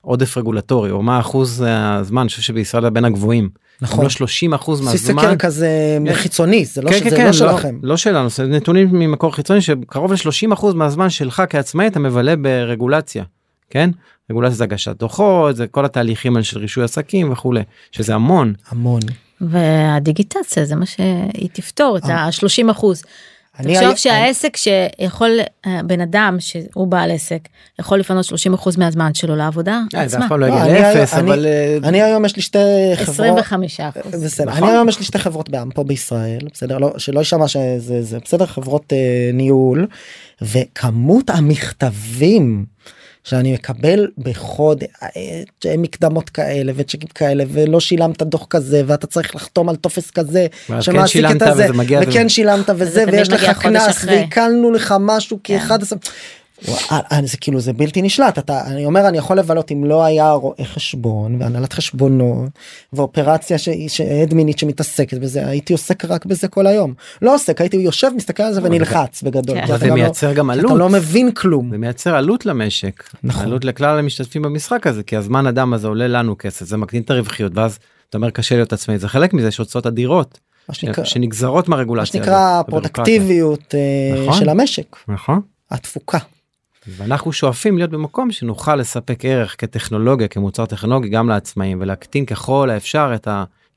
Speaker 2: עודף רגולטורי או מה אחוז הזמן אני חושב שבישראל היה בין הגבוהים.
Speaker 1: נכון.
Speaker 2: לא 30 אחוז
Speaker 1: זה
Speaker 2: מהזמן.
Speaker 1: סקר כזה חיצוני זה לא
Speaker 2: כן,
Speaker 1: שזה
Speaker 2: כן,
Speaker 1: לא
Speaker 2: כן,
Speaker 1: שלכם.
Speaker 2: לא שלנו זה נתונים ממקור חיצוני שקרוב ל-30 אחוז מהזמן שלך כעצמאי אתה מבלה ברגולציה. כן רגולציה זה הגשת דוחות זה כל התהליכים האלה של רישוי עסקים וכולי שזה המון
Speaker 1: המון.
Speaker 4: והדיגיטציה זה מה שהיא תפתור את
Speaker 1: אה.
Speaker 4: ה-30 אחוז.
Speaker 1: אני
Speaker 4: תחשוב שהעסק שיכול אה, בן אדם שהוא בעל עסק יכול לפנות 30 אחוז מהזמן שלו לעבודה
Speaker 2: אה, זה
Speaker 4: עצמה.
Speaker 2: אף פעם לא
Speaker 1: לא,
Speaker 2: יגיע
Speaker 1: אני-
Speaker 2: לאפס
Speaker 1: אני-
Speaker 2: אבל אה,
Speaker 1: אני היום יש לי שתי חברות.
Speaker 4: 25 אחוז.
Speaker 1: בסדר,
Speaker 2: נכון.
Speaker 1: אני היום יש לי שתי חברות בעם פה בישראל בסדר לא שלא יישמע שזה זה בסדר חברות אה, ניהול וכמות המכתבים שאני מקבל בחוד אה, מקדמות כאלה וצ'קים כאלה ולא שילמת דוח כזה ואתה צריך לחתום על טופס כזה שמעסיק
Speaker 2: כן שילמת
Speaker 1: את הזה וכן שילמת וזה ויש לך קנס. ועיקלנו לך משהו כי וואי, אה, זה כאילו זה בלתי נשלט אתה אני אומר אני יכול לבלות אם לא היה רואה חשבון והנהלת חשבונות ואופרציה שאדמינית שמתעסקת בזה הייתי עוסק רק בזה כל היום לא עוסק הייתי יושב מסתכל על זה ונלחץ בגדול.
Speaker 4: כן.
Speaker 1: אתה
Speaker 2: זה
Speaker 1: לא-
Speaker 2: מייצר גם
Speaker 1: אתה
Speaker 2: עלות
Speaker 1: לא מבין כלום.
Speaker 2: זה מייצר עלות למשק
Speaker 1: נכון.
Speaker 2: עלות לכלל המשתתפים במשחק הזה כי הזמן אדם הזה עולה לנו כסף זה מקטין את הרווחיות ואז אתה אומר קשה להיות עצמאי זה חלק מזה יש הוצאות אדירות
Speaker 1: מה שנקרא-
Speaker 2: שנגזרות
Speaker 1: מה
Speaker 2: מהרגולציה.
Speaker 1: שנקרא
Speaker 2: הזאת, הבירוקרטיה.
Speaker 1: פרודקטיביות אה,
Speaker 2: נכון.
Speaker 1: של המשק
Speaker 2: נכון.
Speaker 1: התפוקה.
Speaker 2: ואנחנו שואפים להיות במקום שנוכל לספק ערך כטכנולוגיה כמוצר טכנולוגי גם לעצמאים ולהקטין ככל האפשר את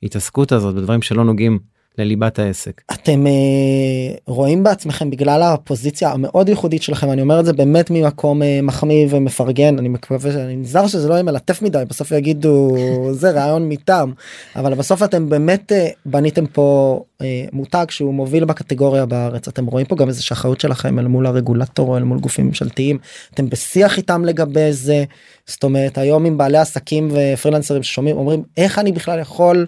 Speaker 2: ההתעסקות הזאת בדברים שלא נוגעים לליבת העסק.
Speaker 1: אתם אה, רואים בעצמכם בגלל הפוזיציה המאוד ייחודית שלכם אני אומר את זה באמת ממקום אה, מחמיא ומפרגן אני מקווה שאני נזהר שזה לא יהיה מלטף מדי בסוף יגידו זה רעיון מטעם אבל בסוף אתם באמת אה, בניתם פה אה, מותג שהוא מוביל בקטגוריה בארץ אתם רואים פה גם איזה אחריות שלכם אל מול הרגולטור אל מול גופים ממשלתיים אתם בשיח איתם לגבי זה זאת אומרת היום עם בעלי עסקים ופרילנסרים ששומעים אומרים איך אני בכלל יכול.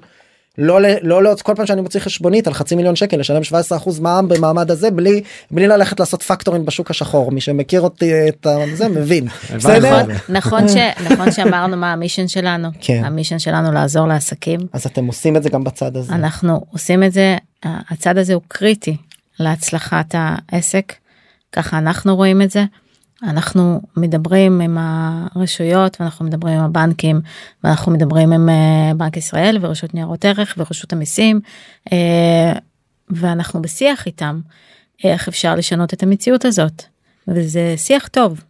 Speaker 1: לא ל- לא לא כל פעם שאני מוציא חשבונית על חצי מיליון שקל לשלם 17% מע"מ במעמד הזה בלי בלי ללכת לעשות פקטורים בשוק השחור. מי שמכיר אותי את זה מבין.
Speaker 4: נכון ש... [LAUGHS] נכון שאמרנו מה המישן שלנו.
Speaker 1: כן.
Speaker 4: המישן שלנו לעזור לעסקים.
Speaker 1: אז אתם עושים את זה גם בצד הזה.
Speaker 4: אנחנו עושים את זה הצד הזה הוא קריטי להצלחת העסק. ככה אנחנו רואים את זה. אנחנו מדברים עם הרשויות ואנחנו מדברים עם הבנקים ואנחנו מדברים עם אה, בנק ישראל ורשות ניירות ערך ורשות המיסים אה, ואנחנו בשיח איתם איך אפשר לשנות את המציאות הזאת וזה שיח טוב.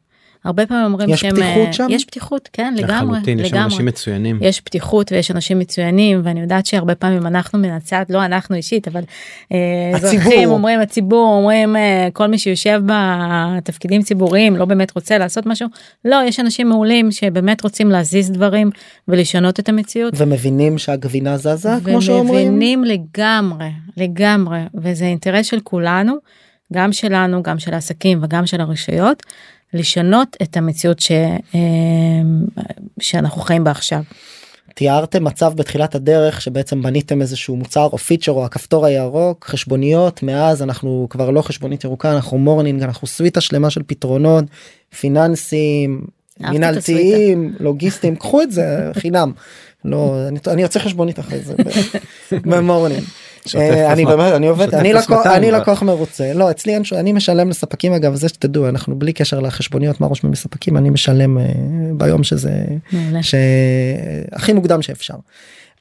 Speaker 4: הרבה פעמים אומרים
Speaker 1: יש
Speaker 4: שהם
Speaker 1: פתיחות
Speaker 4: אה,
Speaker 1: שם?
Speaker 4: יש פתיחות כן לגמרי
Speaker 2: לחלוטין יש שם
Speaker 4: לגמרי.
Speaker 2: אנשים מצוינים.
Speaker 4: יש פתיחות ויש אנשים מצוינים ואני יודעת שהרבה פעמים אנחנו מן הצד לא אנחנו אישית אבל אה,
Speaker 1: הציבור.
Speaker 4: אזרחים אומרים הציבור אומרים אה, כל מי שיושב בתפקידים ציבוריים לא באמת רוצה לעשות משהו לא יש אנשים מעולים שבאמת רוצים להזיז דברים ולשנות את המציאות.
Speaker 1: ומבינים שהגבינה זזה כמו שאומרים
Speaker 4: ומבינים לגמרי לגמרי וזה אינטרס של כולנו גם שלנו גם של העסקים וגם של הרשויות לשנות את המציאות ש, אה, שאנחנו חיים בה עכשיו.
Speaker 1: תיארתם מצב בתחילת הדרך שבעצם בניתם איזשהו מוצר או feature או הכפתור הירוק חשבוניות מאז אנחנו כבר לא חשבונית ירוקה אנחנו מורנינג אנחנו סוויטה שלמה של פתרונות פיננסים מנהלתיים לוגיסטיים קחו את זה חינם לא אני, אני יוצא חשבונית אחרי זה [LAUGHS] במורנינג. אה, אני באמת אני עובד אני לקוח
Speaker 2: 200
Speaker 1: אני. לקוח מרוצה לא אצלי אין אני משלם לספקים אגב זה שתדעו אנחנו בלי קשר לחשבוניות מה רושמים לספקים אני משלם אה, ביום שזה. שהכי מוקדם שאפשר.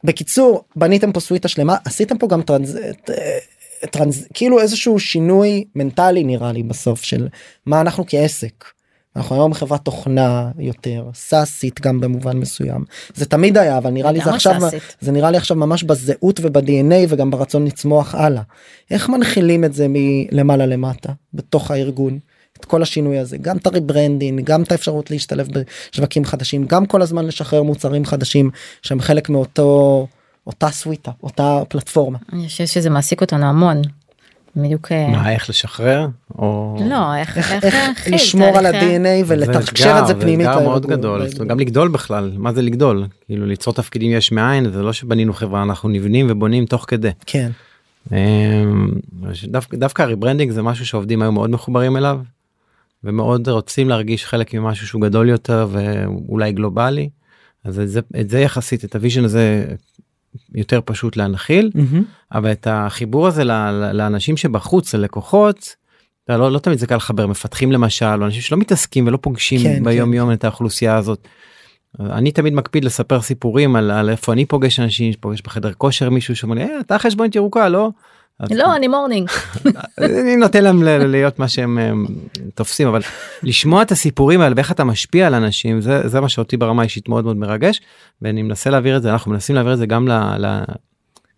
Speaker 1: בקיצור בניתם פה סוויטה שלמה עשיתם פה גם טרנז... טרנז... כאילו איזשהו שינוי מנטלי נראה לי בסוף של מה אנחנו כעסק. אנחנו היום חברת תוכנה יותר סאסית גם במובן מסוים זה תמיד היה אבל נראה לי זה עכשיו
Speaker 4: סאסית.
Speaker 1: זה נראה לי עכשיו ממש בזהות וב-DNA וגם ברצון לצמוח הלאה. איך מנחילים את זה מלמעלה למטה בתוך הארגון את כל השינוי הזה גם את ה rebranding גם את האפשרות להשתלב בשווקים חדשים גם כל הזמן לשחרר מוצרים חדשים שהם חלק מאותו אותה סוויטה אותה פלטפורמה.
Speaker 4: אני חושבת שזה מעסיק אותנו המון. בדיוק אה,
Speaker 2: מה איך לשחרר או
Speaker 4: לא איך איך
Speaker 1: איך
Speaker 4: להכיל
Speaker 1: לשמור על ה-DNA ולתקשר את זה פנימית.
Speaker 2: זה אתגר מאוד. גדול גם לגדול בכלל מה זה לגדול כאילו ליצור תפקידים יש מאין זה לא שבנינו חברה אנחנו נבנים ובונים תוך כדי.
Speaker 1: כן.
Speaker 2: אמ, דווקא דווקא ה rebranding זה משהו שעובדים היום מאוד מחוברים אליו. ומאוד רוצים להרגיש חלק ממשהו שהוא גדול יותר ואולי גלובלי. אז את זה, את זה יחסית את ה vision הזה יותר פשוט להנחיל
Speaker 1: מהמם.
Speaker 2: אבל את החיבור הזה לאנשים שבחוץ ללקוחות. אתה לא, לא תמיד זה קל לחבר מפתחים למשל או אנשים שלא מתעסקים ולא פוגשים
Speaker 1: כן,
Speaker 2: ביום
Speaker 1: כן.
Speaker 2: יום את האוכלוסייה הזאת. אני תמיד מקפיד לספר סיפורים על, על איפה אני פוגש אנשים פוגש בחדר כושר מישהו שאומר לי "אה, אתה חשבונית ירוקה לא.
Speaker 4: לא אני מורנינג [LAUGHS]
Speaker 2: אני נותן להם ל- להיות מה שהם הם, תופסים אבל לשמוע את הסיפורים האלה ואיך אתה משפיע על אנשים זה זה מה שאותי ברמה האישית מאוד מאוד מרגש ואני מנסה להעביר את זה אנחנו מנסים להעביר את זה גם ל- ל-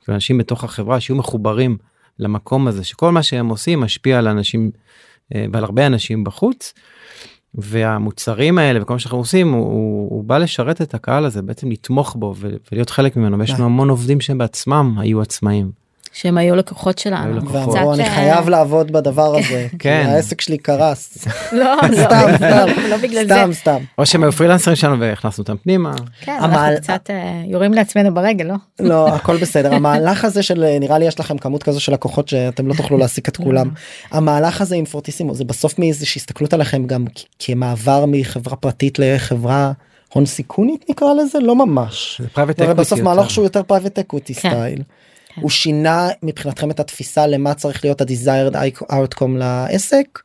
Speaker 2: לאנשים בתוך החברה שיהיו מחוברים למקום הזה שכל מה שהם עושים משפיע על אנשים אה, ועל הרבה אנשים בחוץ. והמוצרים האלה וכל מה שאנחנו עושים הוא, הוא, הוא בא לשרת את הקהל הזה בעצם לתמוך בו ולהיות חלק ממנו ויש לנו המון עובדים שהם בעצמם היו עצמאים.
Speaker 4: שהם היו לקוחות שלנו.
Speaker 1: ואמרו אני
Speaker 4: אה,
Speaker 1: חייב לעבוד בדבר הזה. [LAUGHS] כי
Speaker 2: כן.
Speaker 1: העסק שלי קרס. [LAUGHS]
Speaker 4: לא
Speaker 1: סתם, [LAUGHS]
Speaker 4: לא
Speaker 1: סתם.
Speaker 4: לא בגלל זה.
Speaker 1: סתם סתם.
Speaker 2: או שהם היו פרילנסרים שלנו והכנסנו אותם פנימה.
Speaker 4: כן, אנחנו קצת אה, יורים לעצמנו ברגל לא?
Speaker 1: לא הכל בסדר המהלך הזה של נראה לי יש לכם כמות כזו של לקוחות שאתם לא תוכלו להעסיק את כולם המהלך הזה עם פורטיסימו זה בסוף מאיזושהי הסתכלות עליכם גם כמעבר מחברה פרטית לחברה הון סיכונית נקרא לזה לא ממש.
Speaker 2: זה
Speaker 1: הרי
Speaker 2: equity
Speaker 1: בסוף. מהלך שהוא יותר private
Speaker 4: equity.
Speaker 1: style.
Speaker 4: כן.
Speaker 1: הוא שינה מבחינתכם את התפיסה למה צריך להיות ה-desired outcome לעסק.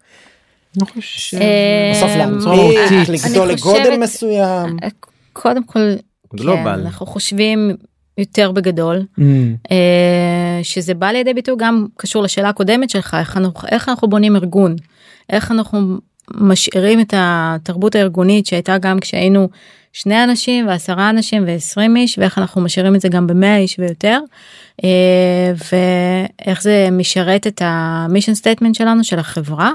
Speaker 2: אני חושב
Speaker 4: אה,
Speaker 1: בסוף
Speaker 2: בצורה
Speaker 1: להנפיק,
Speaker 2: מהותית.
Speaker 1: לגדול
Speaker 4: אני
Speaker 1: לגודל
Speaker 4: חושבת-
Speaker 1: מסוים.
Speaker 4: אה, קודם כל כן,
Speaker 2: גלובל.
Speaker 4: אנחנו חושבים יותר בגדול אה, שזה בא לידי ביטוי גם קשור לשאלה הקודמת שלך איך אנחנו איך אנחנו בונים ארגון איך אנחנו משאירים את התרבות הארגונית שהייתה גם כשהיינו שני אנשים ועשרה אנשים ועשרים איש ואיך אנחנו משאירים את זה גם במאה איש ויותר אה, ואיך זה משרת את ה mission statement שלנו של החברה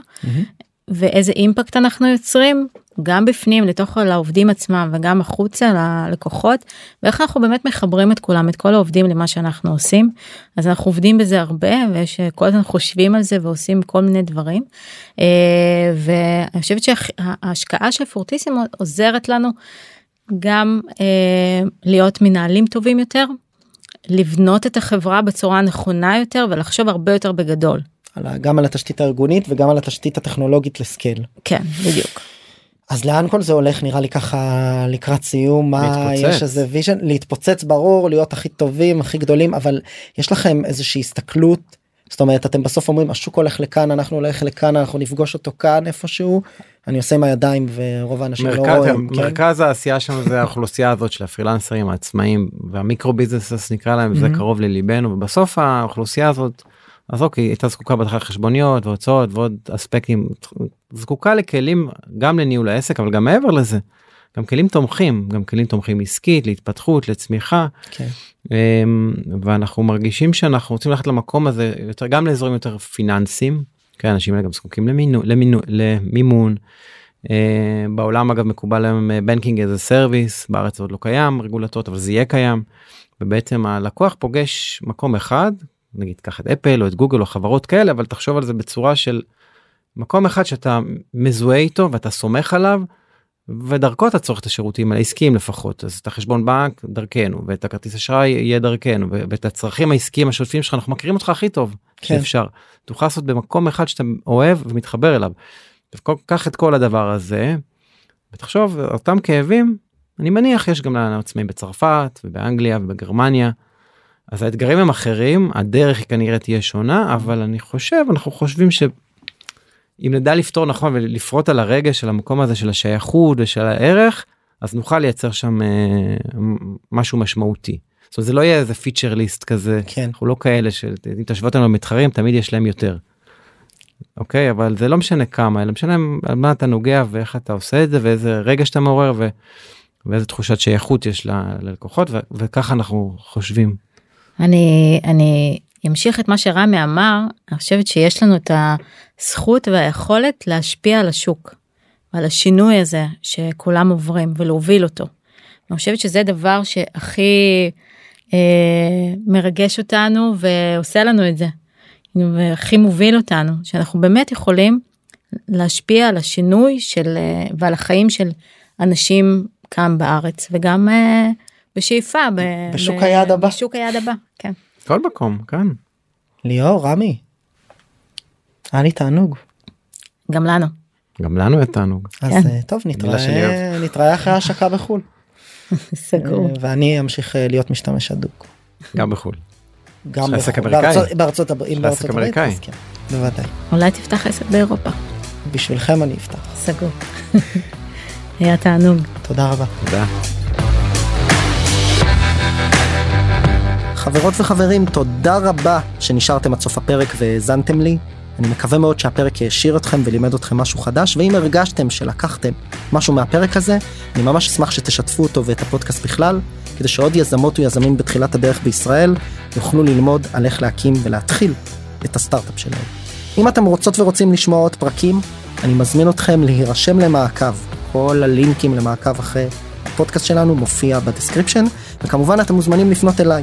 Speaker 4: ואיזה impact אנחנו יוצרים גם בפנים לתוך העובדים עצמם וגם החוצה ללקוחות ואיך אנחנו באמת מחברים את כולם את כל העובדים למה שאנחנו עושים. אז אנחנו עובדים בזה הרבה ויש כל הזמן חושבים על זה ועושים כל מיני דברים. אה, ואני חושבת שההשקעה של פורטיסימו עוזרת לנו גם אה, להיות מנהלים טובים יותר לבנות את החברה בצורה נכונה יותר ולחשוב הרבה יותר בגדול.
Speaker 1: על גם על התשתית הארגונית וגם על התשתית הטכנולוגית ל scale.
Speaker 4: כן בדיוק.
Speaker 1: אז לאן כל זה הולך נראה לי ככה לקראת סיום מה. יש איזה vision להתפוצץ ברור להיות הכי טובים הכי גדולים אבל יש לכם איזושהי הסתכלות זאת אומרת אתם בסוף אומרים השוק הולך לכאן אנחנו הולכים לכאן אנחנו נפגוש אותו כאן איפשהו אני עושה עם הידיים ורוב האנשים לא
Speaker 2: מרכז,
Speaker 1: רואים. כן?
Speaker 2: מרכז העשייה שלנו זה האוכלוסייה הזאת של הפרילנסרים העצמאים והמיקרו ביזנס נקרא להם זה. קרוב לליבנו ובסוף האוכלוסייה הזאת אז אוקיי הייתה זקוקה בהתחלה חשבוניות והוצאות ועוד אספקטים זקוקה לכלים גם לניהול העסק אבל גם מעבר לזה. גם כלים תומכים גם כלים תומכים עסקית להתפתחות לצמיחה
Speaker 1: כן.
Speaker 2: אמ, ואנחנו מרגישים שאנחנו רוצים ללכת למקום הזה יותר גם לאזורים יותר פיננסיים. כן, האנשים האלה גם זקוקים למינו, למינו, למימון. אה, בעולם אגב מקובל היום banking as a service בארץ עוד לא קיים רגולטוריות אבל זה יהיה קיים. ובעצם הלקוח פוגש מקום אחד נגיד קח את אפל או את גוגל או חברות כאלה אבל תחשוב על זה בצורה של מקום אחד שאתה מזוהה איתו ואתה סומך עליו ודרכו אתה צורך את השירותים העסקיים לפחות אז את החשבון בנק דרכנו ואת הכרטיס אשראי יהיה דרכנו ואת הצרכים העסקיים השוטפים שלך אנחנו מכירים אותך הכי טוב
Speaker 1: כן.
Speaker 2: שאפשר תוכל לעשות במקום אחד שאתה אוהב ומתחבר אליו. קח את כל הדבר הזה ותחשוב אותם כאבים אני מניח יש גם לעצמאים בצרפת ובאנגליה ובגרמניה. אז האתגרים הם אחרים הדרך היא כנראה תהיה שונה אבל אני חושב אנחנו חושבים ש... אם נדע לפתור נכון ולפרוט על הרגש של המקום הזה של השייכות ושל הערך אז נוכל לייצר שם אה, משהו משמעותי. זאת אומרת, זה לא יהיה איזה פיצ'ר ליסט כזה,
Speaker 1: כן.
Speaker 2: אנחנו לא כאלה שאם תשוו אותנו למתחרים תמיד יש להם יותר. אוקיי אבל זה לא משנה כמה אלא משנה על מה אתה נוגע ואיך אתה עושה את זה ואיזה רגע שאתה מעורר ו... ואיזה תחושת שייכות יש ל- ללקוחות ו... וככה אנחנו חושבים.
Speaker 4: אני אני אמשיך את מה שרמי אמר אני חושבת שיש לנו את הזכות והיכולת להשפיע על השוק. על השינוי הזה שכולם עוברים ולהוביל אותו. אני חושבת שזה דבר שהכי אה, מרגש אותנו ועושה לנו את זה. והכי מוביל אותנו שאנחנו באמת יכולים להשפיע על השינוי של אה, ועל החיים של אנשים כאן בארץ וגם אה, בשאיפה ב-
Speaker 1: בשוק
Speaker 4: ב-
Speaker 1: היעד הבא.
Speaker 4: בשוק היעד הבא כן.
Speaker 2: כל מקום כאן.
Speaker 1: ליאור, רמי. היה לי תענוג.
Speaker 4: גם לנו.
Speaker 2: גם לנו היה תענוג.
Speaker 1: אז
Speaker 4: כן.
Speaker 1: אה, טוב, נתראה נתראה אחרי ההשקה בחו"ל. [LAUGHS]
Speaker 4: סגור.
Speaker 1: אה, ואני אמשיך אה, להיות משתמש הדוק.
Speaker 2: גם בחו"ל.
Speaker 1: גם
Speaker 2: יש לך עסק
Speaker 1: בחו"ל.
Speaker 2: אמריקאי?
Speaker 1: בארצות- הברית,
Speaker 2: עסק
Speaker 1: הברית,
Speaker 2: אמריקאי?
Speaker 1: כן, בוודאי.
Speaker 4: אולי תפתח עסק באירופה.
Speaker 1: בשבילכם אני אפתח.
Speaker 4: סגור. [LAUGHS] היה תענוג.
Speaker 1: תודה רבה.
Speaker 2: תודה.
Speaker 1: חברות וחברים, תודה רבה שנשארתם עד סוף הפרק והאזנתם לי. אני מקווה מאוד שהפרק העשיר אתכם ולימד אתכם משהו חדש, ואם הרגשתם שלקחתם משהו מהפרק הזה, אני ממש אשמח שתשתפו אותו ואת הפודקאסט בכלל, כדי שעוד יזמות ויזמים בתחילת הדרך בישראל יוכלו ללמוד על איך להקים ולהתחיל את הסטארט-אפ שלהם. אם אתם רוצות ורוצים לשמוע עוד פרקים, אני מזמין אתכם להירשם למעקב. כל הלינקים למעקב אחרי הפודקאסט שלנו מופיע ב description, וכמובן אתם מוזמנים לפנות אליי,